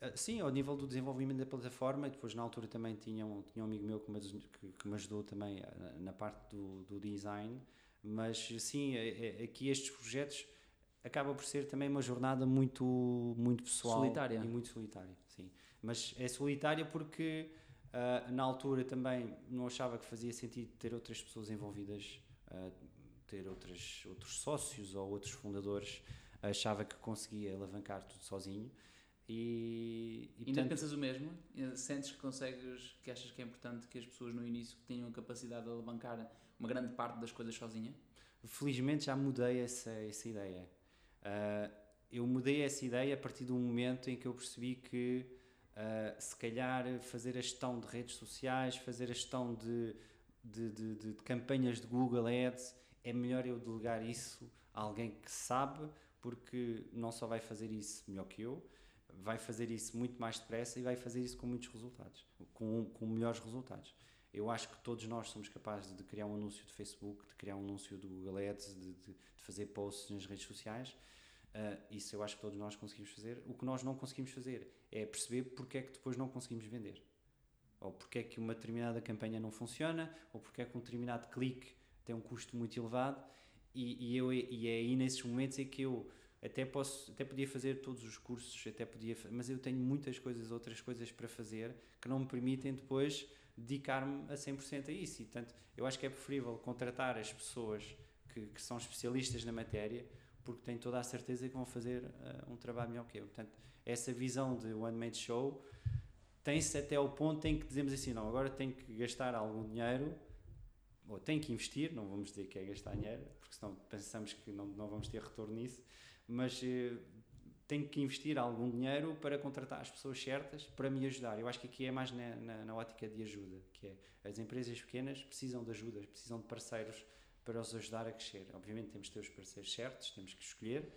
Uh, sim, ao nível do desenvolvimento da plataforma, e depois na altura também tinha um, tinha um amigo meu que me, que, que me ajudou também na, na parte do, do design, mas sim, é, é, aqui estes projetos acaba por ser também uma jornada muito muito pessoal solitária e muito solitária, sim. Mas é solitária porque uh, na altura também não achava que fazia sentido ter outras pessoas envolvidas, uh, ter outras, outros sócios ou outros fundadores. Achava que conseguia alavancar tudo sozinho. E, e ainda portanto, pensas o mesmo? Sentes que consegues, que achas que é importante que as pessoas no início tenham a capacidade de alavancar uma grande parte das coisas sozinha? Felizmente já mudei essa, essa ideia. Uh, eu mudei essa ideia a partir do momento em que eu percebi que uh, se calhar fazer a gestão de redes sociais, fazer a gestão de, de, de, de, campanhas de Google Ads, é melhor eu delegar isso a alguém que sabe, porque não só vai fazer isso melhor que eu, vai fazer isso muito mais depressa e vai fazer isso com muitos resultados, com, com melhores resultados. Eu acho que todos nós somos capazes de criar um anúncio de Facebook, de criar um anúncio do Google Ads, de, de, de fazer posts nas redes sociais. Uh, isso eu acho que todos nós conseguimos fazer. O que nós não conseguimos fazer é perceber porque é que depois não conseguimos vender. Ou porque é que uma determinada campanha não funciona, ou porque é que um determinado clique tem um custo muito elevado. E, e, eu, e é aí nesses momentos em que eu até posso até podia fazer todos os cursos até podia mas eu tenho muitas coisas outras coisas para fazer que não me permitem depois dedicar-me a 100% a isso. E, portanto, eu acho que é preferível contratar as pessoas que, que são especialistas na matéria, porque têm toda a certeza que vão fazer uh, um trabalho melhor que eu. Portanto, essa visão de One Man Show tem-se até ao ponto em que dizemos assim: não, agora tenho que gastar algum dinheiro, ou tenho que investir, não vamos dizer que é gastar dinheiro, porque senão pensamos que não, não vamos ter retorno nisso, mas uh, tenho que investir algum dinheiro para contratar as pessoas certas para me ajudar. Eu acho que aqui é mais na, na, na ótica de ajuda, que é as empresas pequenas precisam de ajuda, precisam de parceiros para os ajudar a crescer. Obviamente temos de ter os parceiros certos, temos que escolher,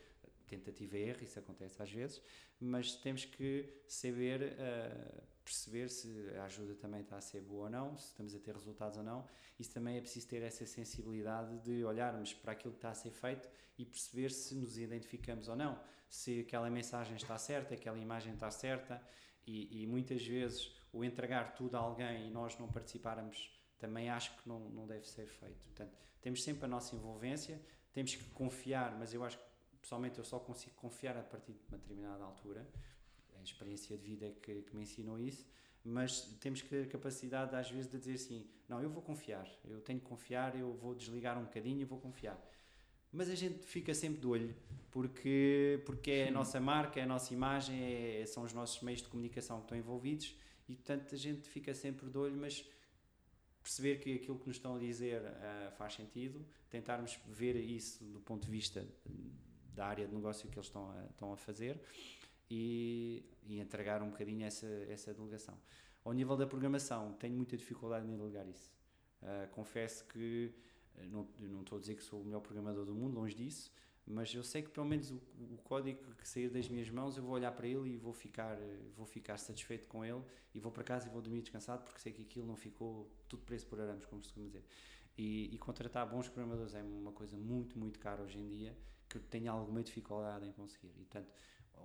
tentativa e erro, isso acontece às vezes, mas temos que saber uh, perceber se a ajuda também está a ser boa ou não, se estamos a ter resultados ou não. Isso também é preciso ter essa sensibilidade de olharmos para aquilo que está a ser feito e perceber se nos identificamos ou não, se aquela mensagem está certa, aquela imagem está certa. E, e muitas vezes o entregar tudo a alguém e nós não participarmos também acho que não, não deve ser feito. Portanto, temos sempre a nossa envolvência, temos que confiar, mas eu acho que pessoalmente eu só consigo confiar a partir de uma determinada altura. A experiência de vida é que, que me ensinou isso, mas temos que ter a capacidade às vezes de dizer assim, não, eu vou confiar, eu tenho que confiar, eu vou desligar um bocadinho e vou confiar. Mas a gente fica sempre de olho, porque, porque é a nossa marca, é a nossa imagem, é, são os nossos meios de comunicação que estão envolvidos e, portanto, a gente fica sempre de olho, mas perceber que aquilo que nos estão a dizer uh, faz sentido, tentarmos ver isso do ponto de vista da área de negócio que eles estão a, estão a fazer e, e entregar um bocadinho essa, essa delegação. Ao nível da programação, tenho muita dificuldade em delegar isso. Uh, confesso que eh, não, não estou a dizer que sou o melhor programador do mundo, longe disso, mas eu sei que pelo menos o, o, código que sair das minhas mãos eu vou olhar para ele e vou ficar vou ficar satisfeito com ele e vou para casa e vou dormir descansado porque sei que aquilo não ficou tudo preço por arames como se costuma dizer e, e, contratar bons programadores é uma coisa muito muito cara hoje em dia que eu tenho alguma dificuldade em conseguir. E portanto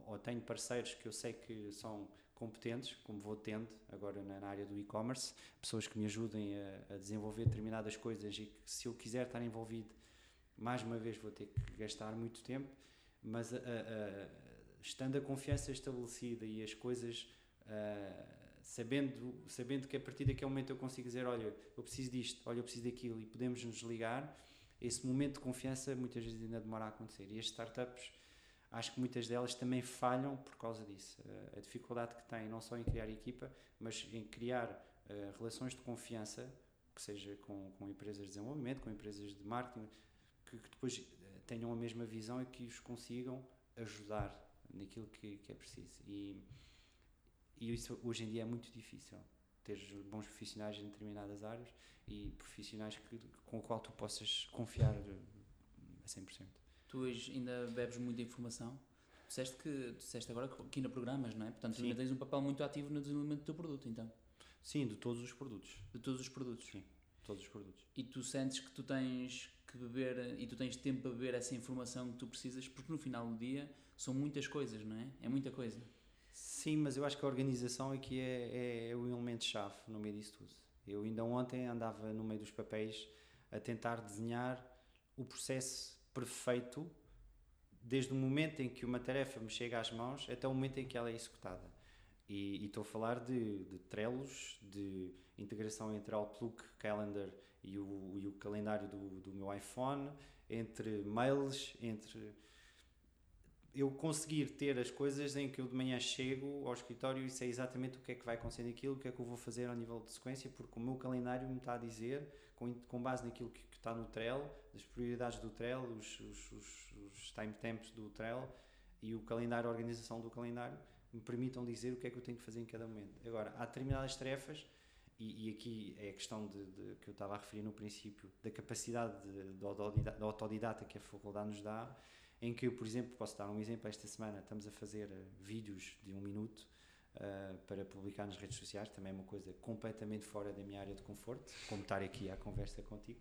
ou tenho parceiros que eu sei que são competentes, como vou tendo agora na, área do e-commerce, pessoas que me ajudem a, a, desenvolver determinadas coisas e que se eu quiser estar envolvido, mais uma vez vou ter que gastar muito tempo, mas a, a, estando a confiança estabelecida e as coisas sabendo, sabendo que a partir daquele momento eu consigo dizer, olha, eu preciso disto, olha, eu preciso daquilo e podemos nos ligar, esse momento de confiança muitas vezes ainda demora a acontecer. E as startups acho que muitas delas também falham por causa disso. Uh, a dificuldade que têm não só em criar equipa, mas em criar uh, relações de confiança, que seja com, com empresas de desenvolvimento, com empresas de marketing, que, que depois eh, tenham a mesma visão e que os consigam ajudar naquilo que, que é preciso. E, e isso hoje em dia é muito difícil. Ter bons profissionais em determinadas áreas e profissionais que, com o qual tu possas confiar a 100%. Tu hoje ainda bebes muita informação. Disseste que disseste agora que ainda programas, não é? Portanto, tu ainda tens um papel muito ativo no desenvolvimento do teu produto, então. Sim, de todos os produtos. De todos os produtos. Sim, todos os produtos. E tu sentes que tu tens que beber e tu tens tempo para beber essa informação que tu precisas, porque no final do dia são muitas coisas, não é? É muita coisa. Sim, mas eu acho que a organização aqui é, é, é o elemento-chave no meio disso tudo. Eu ainda ontem andava no meio dos papéis a tentar desenhar o processo perfeito desde o momento em que uma tarefa me chega às mãos até o momento em que ela é executada. E, e estou a falar de, de de integração entre Outlook, Calendar e o, e o calendário do, do meu iPhone, entre mails, entre eu conseguir ter as coisas em que eu de manhã chego ao escritório e sei exatamente o que é que vai acontecer naquilo, o que é que eu vou fazer ao nível de sequência, porque o meu calendário me está a dizer, com, com base naquilo que, que está no Trello, das prioridades do Trello, os, os, os, os do Trello e o calendário, a organização do calendário, me permitam dizer o que é que eu tenho que fazer em cada momento. Agora, há determinadas tarefas, e, e aqui é a questão de, de, que eu estava a referir no princípio, da capacidade de, de, de autodidata que a faculdade nos dá, em que eu, por exemplo, posso dar um exemplo, esta semana estamos a fazer uh, vídeos de um minuto uh, para publicar nas redes sociais, também é uma coisa completamente fora da minha área de conforto, como estar aqui à conversa contigo,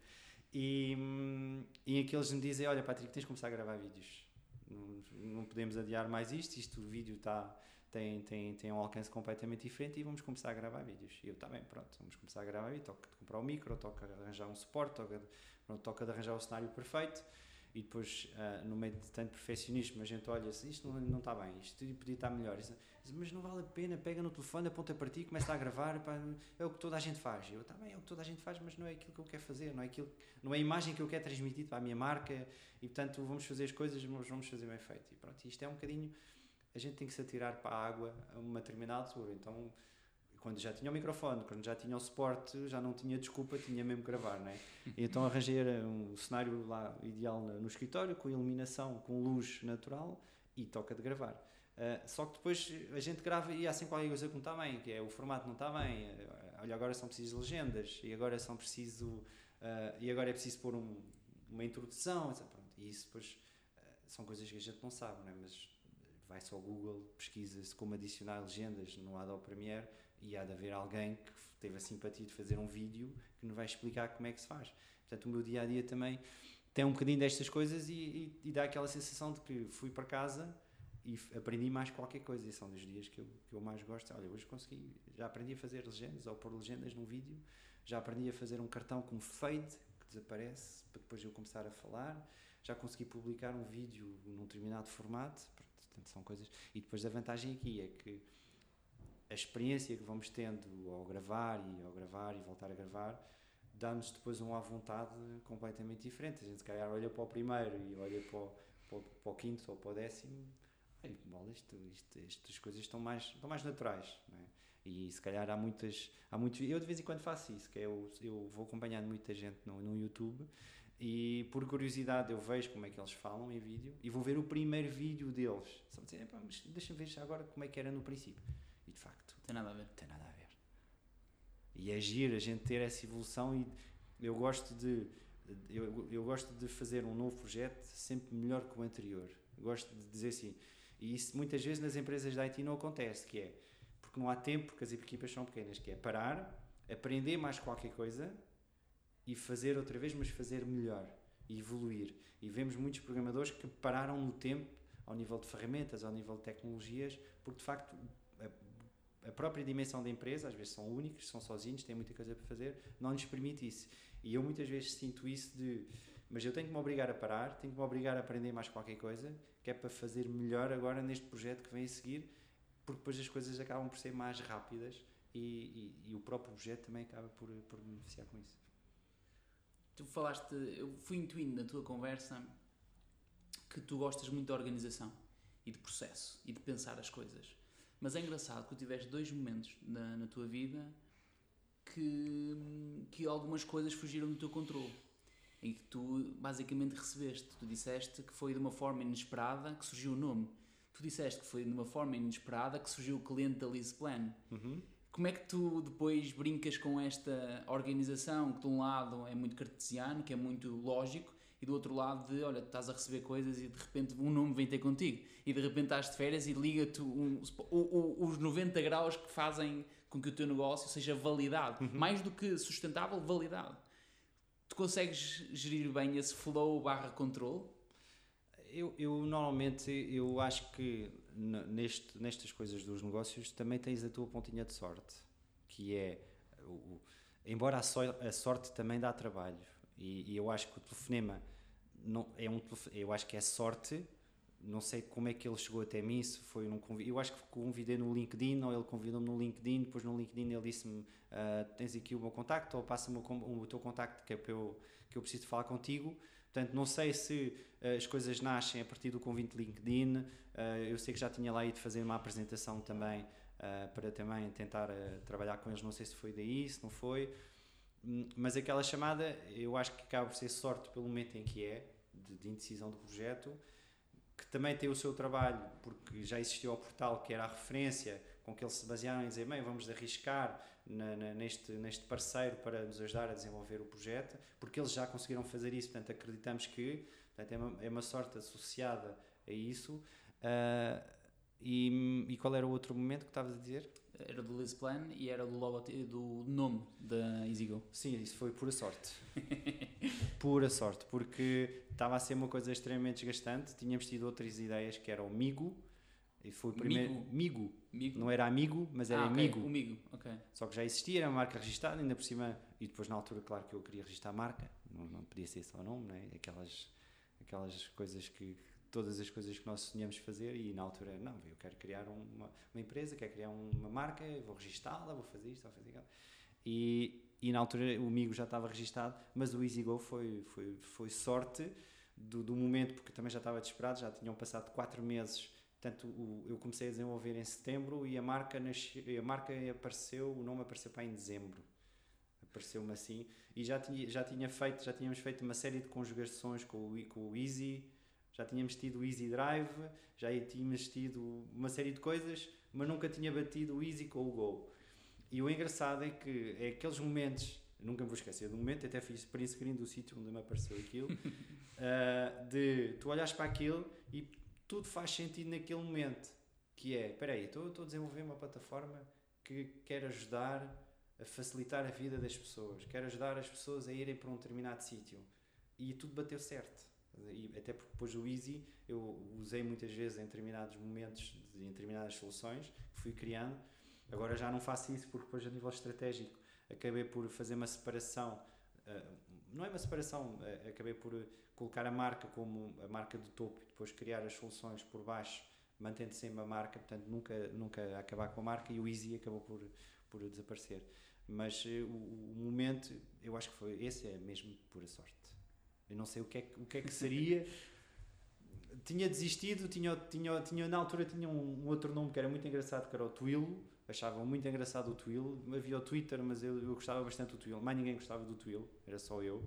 e, um, e em que eles me dizem, olha Patrick, tens de começar a gravar vídeos, não, não podemos adiar mais isto, isto o vídeo está... Tem, tem, tem um alcance completamente diferente e vamos começar a gravar vídeos. E eu, está bem, pronto, vamos começar a gravar vídeos, toca de comprar um micro, toca de arranjar um suporte, toca de arranjar o cenário perfeito e depois uh, no meio de tanto perfeccionismo a gente olha se isto não, não está bem, isto podia estar melhor. Diz, mas não vale a pena, pega no telefone aponta para ti começa a gravar pá, é o que toda a gente faz. Eu, está bem, é o que toda a gente faz mas não é aquilo que eu quero fazer não é, aquilo, não é a imagem que eu quero transmitir para a minha marca e portanto vamos fazer as coisas mas vamos fazer bem feito. E pronto, isto é um bocadinho a gente tem que se atirar para a água a uma determinada altura então quando já tinha o microfone, quando já tinha o suporte, já não tinha desculpa, tinha mesmo que gravar, é? E então arranjei um cenário lá ideal no, escritório, com iluminação, com luz natural e toca de gravar. Uh, só que depois a gente grava e há assim qualquer coisa que não está bem, que é o formato não está bem, uh, olha, agora são precisas legendas, e agora são preciso, uh, e agora é preciso pôr um, uma introdução, etc. Pronto, e isso depois são coisas que a gente não sabe, não é? mas vai só ao Google, pesquisa-se como adicionar legendas no Adobe Premiere e há de haver alguém que teve a simpatia de fazer um vídeo que nos vai explicar como é que se faz. Portanto, o meu dia a dia também tem um bocadinho destas coisas e, e, e dá aquela sensação de que fui para casa e aprendi mais qualquer coisa. E são dos dias que eu, que eu mais gosto. Olha, hoje consegui, já aprendi a fazer legendas ou pôr legendas num vídeo, já aprendi a fazer um cartão com fade que desaparece para depois eu começar a falar, já consegui publicar um vídeo num determinado formato. Portanto, são coisas. E depois a vantagem aqui é que a experiência que vamos tendo ao gravar e ao gravar e voltar a gravar dá-nos depois uma vontade completamente diferente. A gente se calhar olha para o primeiro e olha para o, para o, para o quinto ou para o décimo e bola, isto, isto, estas coisas estão mais, estão mais naturais. É? E se calhar há muitas, há muitos. Eu de vez em quando faço isso, que é eu, eu vou acompanhando muita gente no, no YouTube e por curiosidade eu vejo como é que eles falam em vídeo e vou ver o primeiro vídeo deles. Só dizer, deixa-me ver agora como é que era no princípio. E de facto. Tem nada a ver. Tem nada a ver. E agir, é a gente ter essa evolução e eu gosto de. Eu, eu gosto de fazer um novo projeto sempre melhor que o anterior. Gosto de dizer assim, e isso muitas vezes nas empresas de IT não acontece, que é porque não há tempo, porque as equipas são pequenas, que é parar, aprender mais qualquer coisa e fazer outra vez, mas fazer melhor e evoluir. E vemos muitos programadores que pararam no tempo, ao nível de ferramentas, ao nível de tecnologias, porque de facto a, própria dimensão da empresa, às vezes são únicos, são sozinhos, têm muita coisa para fazer, não lhes permite isso. E eu muitas vezes sinto isso de mas eu tenho que me obrigar a parar, tenho que me obrigar a aprender mais qualquer coisa, que é para fazer melhor agora neste projeto que vem a seguir, porque depois as coisas acabam por ser mais rápidas e, e, e o próprio projeto também acaba por, por beneficiar com isso. Tu falaste, eu fui intuindo na tua conversa que tu gostas muito da organização e de processo e de pensar as coisas. Mas é engraçado que tu tiveste dois momentos na, na tua vida que, que algumas coisas fugiram do teu controle em que tu basicamente recebeste. Tu disseste que foi de uma forma inesperada que surgiu o nome. Tu disseste que foi de uma forma inesperada que surgiu o cliente da Liz Plan. Uhum. Como é que tu depois brincas com esta organização que de um lado é muito cartesiano, que é muito lógico, e do outro lado de, olha, estás a receber coisas e de repente um nome vem ter contigo. E de repente estás de férias e liga-te um, os 90 graus que fazem com que o teu negócio seja validado. Uhum. Mais do que sustentável, validado. Tu consegues gerir bem esse flow barra controle? Eu, eu normalmente eu acho que neste, nestas coisas dos negócios também tens a tua pontinha de sorte, que é o, embora a, so, a, sorte também dá trabalho e, e, eu acho que o telefonema não é um eu acho que é sorte não sei como é que ele chegou até mim, se foi num. Eu acho que convidei no LinkedIn, ou ele convidou-me no LinkedIn, depois no LinkedIn ele disse-me: uh, Tens aqui o meu contacto, ou passa-me o, o, teu contacto que é eu, que eu preciso falar contigo. Portanto, não sei se uh, as coisas nascem a partir do convite LinkedIn. Uh, eu sei que já tinha lá ido fazer uma apresentação também, para também tentar trabalhar com eles. Não sei se foi daí, se não foi. Hum, mas aquela chamada, eu acho que acaba por ser sorte pelo momento em que é, de, de indecisão do projeto que também tem o seu trabalho, porque já existiu o portal que era a referência com que eles se basearam em dizer, bem, vamos arriscar na, na, neste, neste parceiro para nos ajudar a desenvolver o projeto, porque eles já conseguiram fazer isso, portanto acreditamos que portanto, é, uma, é uma sorte associada a isso. Uh, e, e, qual era o outro momento que estavas a dizer? Era do Liz Plan e era do, logo, do nome da EasyGo. Sim, isso foi pura sorte. [laughs] pura sorte, porque estava a ser uma coisa extremamente desgastante. Tínhamos tido outras ideias que era o Migo, e foi o primeiro. Migo. Migo. Migo. Não era amigo, mas era ah, okay. amigo. O Migo, ok. Só que já existia, era uma marca registrada, ainda por cima. E depois, na altura, claro que eu queria registrar a marca, não, não podia ser só o nome, não é? Aquelas, aquelas coisas que. Todas as coisas que nós sonhamos fazer, e na altura, não, eu quero criar uma, uma empresa, quero criar uma marca, vou registá-la, vou fazer isto, vou fazer aquilo. E, e na altura o Migo já estava registado, mas o EasyGo foi, foi, foi sorte do, do momento, porque também já estava desesperado, já tinham passado quatro meses Portanto, o, eu comecei a desenvolver em setembro e a marca, nasce, a marca apareceu, o nome apareceu para em dezembro. Apareceu-me assim. E já, tinha, já, tinha feito, já tínhamos feito uma série de conjugações com o, com o Easy, já tínhamos tido o Easy Drive, já tínhamos tido uma série de coisas, mas nunca tinha batido o Easy com o Go. E o engraçado é que é aqueles momentos, nunca me vou esquecer do momento, até fiz print screen do sítio onde me apareceu aquilo, uh, [laughs] de tu olhas para aquilo e tudo faz sentido naquele momento, que é, espera aí, estou, estou a desenvolver uma plataforma que quer ajudar a facilitar a vida das pessoas, quer ajudar as pessoas a irem para um determinado sítio. E tudo bateu certo. E até porque depois o Easy eu usei muitas vezes em determinados momentos, em determinadas soluções que fui criando. Agora já não faço isso porque depois a nível estratégico acabei por fazer uma separação. Uh, não é uma separação, uh, acabei por colocar a marca como a marca do topo e depois criar as soluções por baixo, mantendo sempre a marca, portanto nunca, nunca acabar com a marca e o Easy acabou por, por desaparecer. Mas uh, o, o, momento, eu acho que foi esse, é mesmo pura sorte. Eu não sei o que é, o que, é que seria. [laughs] tinha desistido, tinha, tinha, tinha, na altura tinha um, um, outro nome que era muito engraçado, que era o Twillo. Achavam muito engraçado o Twillo. Havia o Twitter, mas eu, eu gostava bastante do Twillo. Mais ninguém gostava do Twillo, era só eu.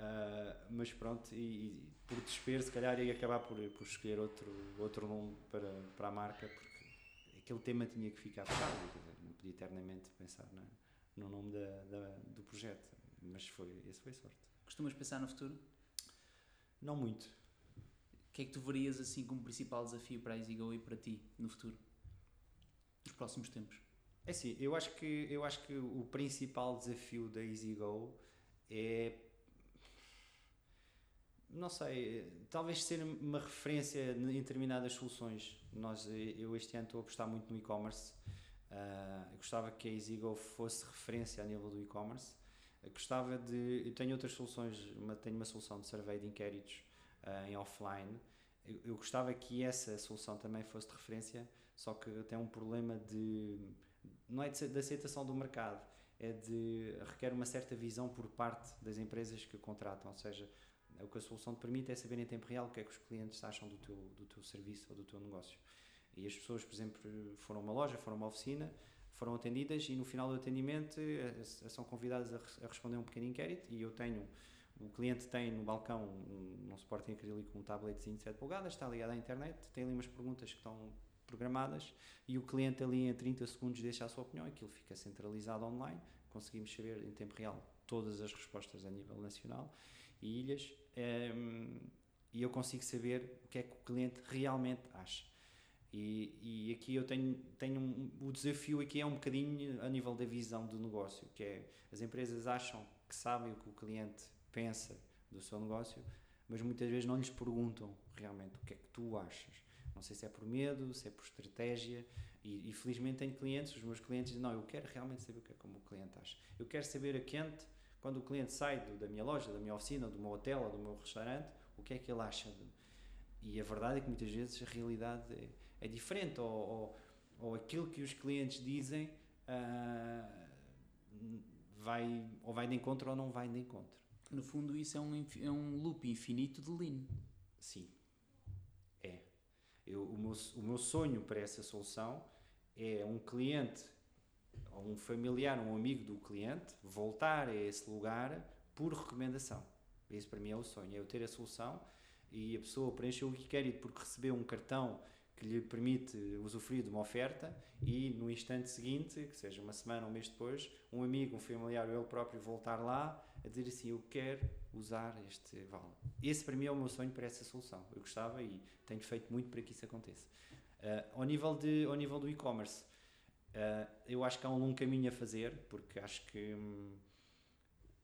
Uh, mas pronto, e, e, por desespero, se calhar ia acabar por, por escolher outro, outro nome para, para a marca, porque aquele tema tinha que ficar fechado, não podia eternamente pensar na, no nome da, da, do projeto, mas foi, esse foi sorte. Costumas pensar no futuro? Não muito. O que é que tu verias assim como principal desafio para a EasyGo e para ti no futuro? Nos próximos tempos? É assim, eu acho que, eu acho que o principal desafio da EasyGo é não sei, talvez ser uma referência em determinadas soluções. Nós, eu este ano estou a apostar muito no e-commerce. Uh, gostava que a EasyGo fosse referência a nível do e-commerce. Gostava de. Eu tenho outras soluções, uma, tenho uma solução de survey de inquéritos uh, em offline. Eu, eu, gostava que essa solução também fosse de referência, só que tem um problema de. Não é de, de aceitação do mercado, é de. requer uma certa visão por parte das empresas que contratam, ou seja, o que a solução te permite é saber em tempo real o que é que os clientes acham do teu, do teu serviço ou do teu negócio. E as pessoas, por exemplo, foram a uma loja, foram a uma oficina, foram atendidas e no final do atendimento eh, são convidadas a, responder um pequeno inquérito e eu tenho o cliente tem no balcão um, um suporte em acrílico um tabletzinho de 7 polegadas, está ligado à internet, tem ali umas perguntas que estão programadas e o cliente ali em 30 segundos deixa a sua opinião, aquilo fica centralizado online, conseguimos saber em tempo real todas as respostas a nível nacional e ilhas um, ehm, e eu consigo saber o que é que o cliente realmente acha. E, e aqui eu tenho, tenho um, o desafio aqui é um bocadinho a nível da visão do negócio, que é as empresas acham que sabem o que o cliente pensa do seu negócio, mas muitas vezes não lhes perguntam realmente o que é que tu achas. Não sei se é por medo, se é por estratégia, e, e felizmente tenho clientes, os meus clientes dizem, não, eu quero realmente saber o que é como o cliente acha. Eu quero saber a quente quando o cliente sai do, da minha loja, da minha oficina, do meu hotel ou do meu restaurante, o que é que ele acha? De... E a verdade é que muitas vezes a realidade é, é diferente, ou, ou, ou, aquilo que os clientes dizem uh, vai, ou vai de encontro ou não vai de encontro. No fundo, isso é um, é um loop infinito de Lean. Sim. Eu, o, meu, o meu sonho para essa solução é um cliente um familiar, um amigo do cliente, voltar a esse lugar por recomendação. Esse para mim é o sonho, é eu ter a solução e a pessoa preencheu o inquérito porque recebeu um cartão que lhe permite usufruir de uma oferta e no instante seguinte, que seja uma semana um mês depois, um amigo, um familiar ou ele próprio voltar lá a dizer assim, eu quero usar este vale. Esse para mim é o meu sonho para essa solução. Eu gostava e tenho feito muito para que isso aconteça. Uh, ao, nível de, ao nível do e-commerce, Uh, eu acho que há um longo caminho a fazer, porque acho que hum,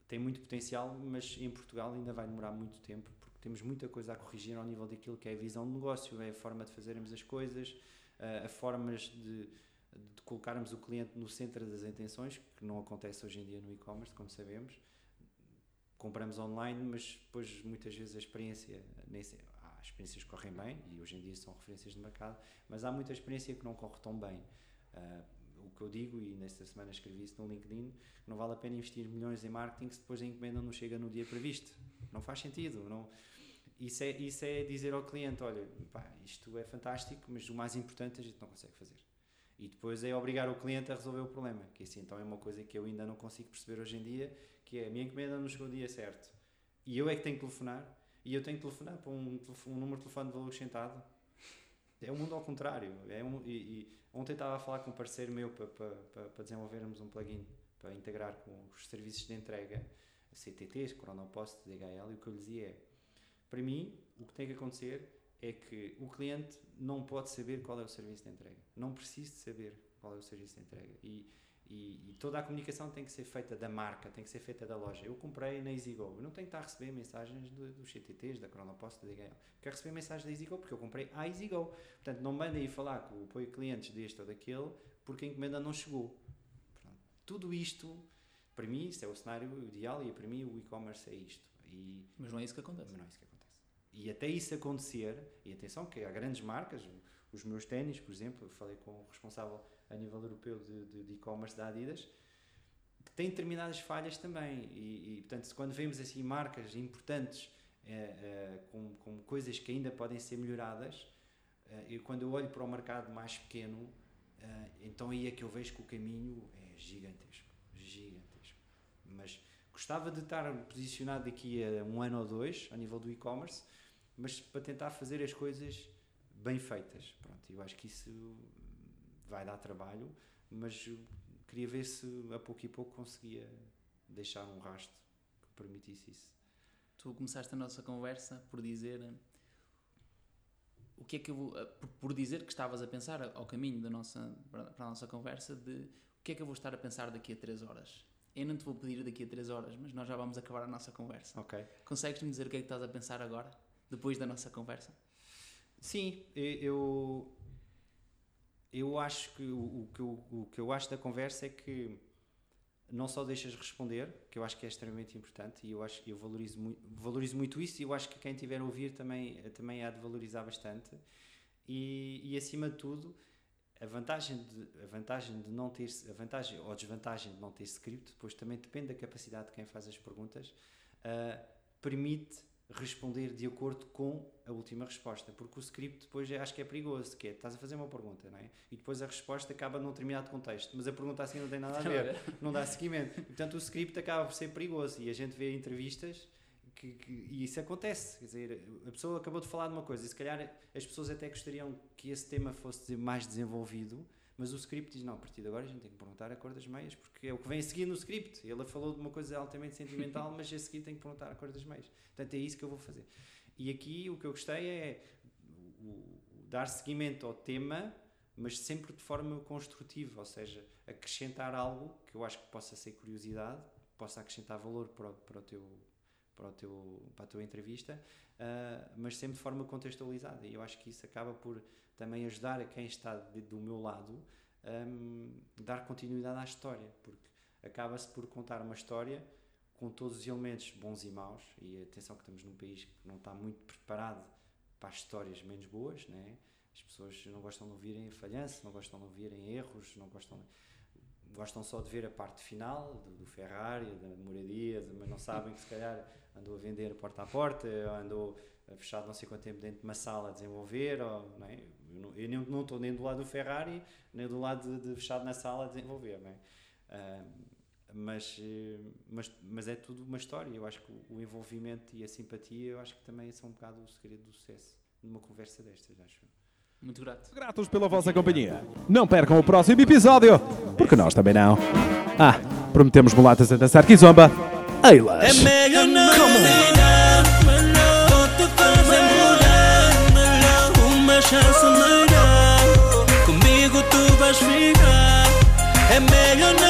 tem muito potencial, mas em Portugal ainda vai demorar muito tempo, porque temos muita coisa a corrigir ao nível daquilo que é a visão de negócio, é a forma de fazermos as coisas, uh, a formas de, de, colocarmos o cliente no centro das intenções, que não acontece hoje em dia no e-commerce, como sabemos. Compramos online, mas depois muitas vezes a experiência, nem sei, há experiências que correm bem e hoje em dia são referências de mercado, mas há muita experiência que não corre tão bem. Uh, o que eu digo, e nesta semana escrevi isso no LinkedIn, não vale a pena investir milhões em marketing se depois a encomenda não chega no dia previsto. Não faz sentido. Não... isso é, isso é dizer ao cliente: olha, pá, isto é fantástico, mas o mais importante a gente não consegue fazer. E depois é obrigar o cliente a resolver o problema, que assim então é uma coisa que eu ainda não consigo perceber hoje em dia, que é a minha encomenda não chegou o dia certo. E eu é que tenho que telefonar, e eu tenho que telefonar para um, um número de telefone de valor acrescentado. É o mundo ao contrário. É um, e, e ontem estava a falar com um parceiro meu para, para, para desenvolvermos um plugin para integrar com os serviços de entrega, CTTs, Chronopost, DHL, e o que eu lhe dizia é, para mim, o que tem que acontecer é que o cliente não pode saber qual é o serviço de entrega. Não precisa de saber qual é o serviço de entrega. E, e, e, toda a comunicação tem que ser feita da marca, tem que ser feita da loja. Eu comprei na EasyGo, eu não tenho que estar a receber mensagens do, dos CTTs, da Chronopost, da DHL. Quero receber mensagens da EasyGo porque eu comprei a EasyGo. Portanto, não mandem ir falar com o apoio clientes deste ou daquele porque a encomenda não chegou. Portanto, tudo isto, para mim, isso é o cenário ideal e para mim o e-commerce é isto. E, mas não é isso que acontece. Mas não é isso que acontece. E até isso acontecer, e atenção que há grandes marcas, os meus ténis, por exemplo, falei com o responsável a nível europeu de e-commerce da Adidas, que tem determinadas falhas também. E, e, portanto, quando vemos assim marcas importantes é, é, com, com coisas que ainda podem ser melhoradas, é, e quando eu olho para o mercado mais pequeno, então aí é que eu vejo que o caminho é gigantesco. Gigantesco. Mas gostava de estar posicionado daqui a um ano ou dois, a nível do e-commerce, mas para tentar fazer as coisas bem feitas. Pronto, eu acho que isso vai dar trabalho, mas queria ver se a pouco e pouco conseguia deixar um rastro que permitisse isso. Tu começaste a nossa conversa por dizer o que é que eu eh, por dizer que estavas a pensar ao caminho da nossa para a nossa conversa de o que é que eu vou estar a pensar daqui a 3 horas. Eu não te vou pedir daqui a 3 horas, mas nós já vamos acabar a nossa conversa. Ok. Consegues-me dizer o que é que estás a pensar agora, depois da nossa conversa? Sim, eu eu acho que o, o, que eu, o que eu acho da conversa é que não só deixas responder, que eu acho que é extremamente importante e eu acho eu valorizo muito, valorizo muito isso e eu acho que quem tiver a ouvir também também há de valorizar bastante e, e acima de tudo a vantagem de a vantagem de não ter a vantagem ou desvantagem de não ter script depois também depende da capacidade de quem faz as perguntas uh, permite responder de acordo com a última resposta, porque o script depois é, acho que é perigoso, que é, estás a fazer uma pergunta, não é? E depois a resposta acaba num determinado contexto, mas a pergunta assim não tem nada a ver, não dá seguimento. Portanto, o script acaba por ser perigoso e a gente vê entrevistas que, que, e isso acontece, quer dizer, a pessoa acabou de falar de uma coisa e se calhar as pessoas até gostariam que esse tema fosse mais desenvolvido, mas o script diz: não, a partir de agora a gente tem que perguntar a cor das meias, porque é o que vem a seguir no script. Ele falou de uma coisa altamente [laughs] sentimental, mas a seguir tem que perguntar a cor das meias. Portanto, é isso que eu vou fazer. E aqui o que eu gostei é o, o, dar seguimento ao tema, mas sempre de forma construtiva, ou seja, acrescentar algo que eu acho que possa ser curiosidade, possa acrescentar valor para o, para o teu para, o teu, para a tua entrevista, uh, mas sempre de forma contextualizada. E eu acho que isso acaba por também ajudar a quem está de, do meu lado um, dar continuidade à história, porque acaba-se por contar uma história com todos os elementos bons e maus, e atenção que estamos num país que não está muito preparado para as histórias menos boas, né? as pessoas não gostam de ouvirem falhanças, não gostam de ouvirem erros, não gostam gostam só de ver a parte final do, do Ferrari, da moradia, mas não sabem que se calhar andou a vender porta a porta, andou fechado não sei quanto tempo dentro de uma sala a desenvolver, ou, não é? Eu, não, não estou nem do lado do Ferrari, nem do lado de, de fechado na sala a desenvolver, não é? Uh, mas, mas, mas é tudo uma história. Eu acho que o envolvimento e a simpatia, eu acho que também são um bocado o segredo do sucesso numa conversa destas, acho. Muito grato. Gratos pela vossa companhia. Não percam o próximo episódio, porque nós também não. Ah, prometemos mulatas a dançar Kizomba. Eilas! chance me. Comigo tu vais ficar. É melhor não.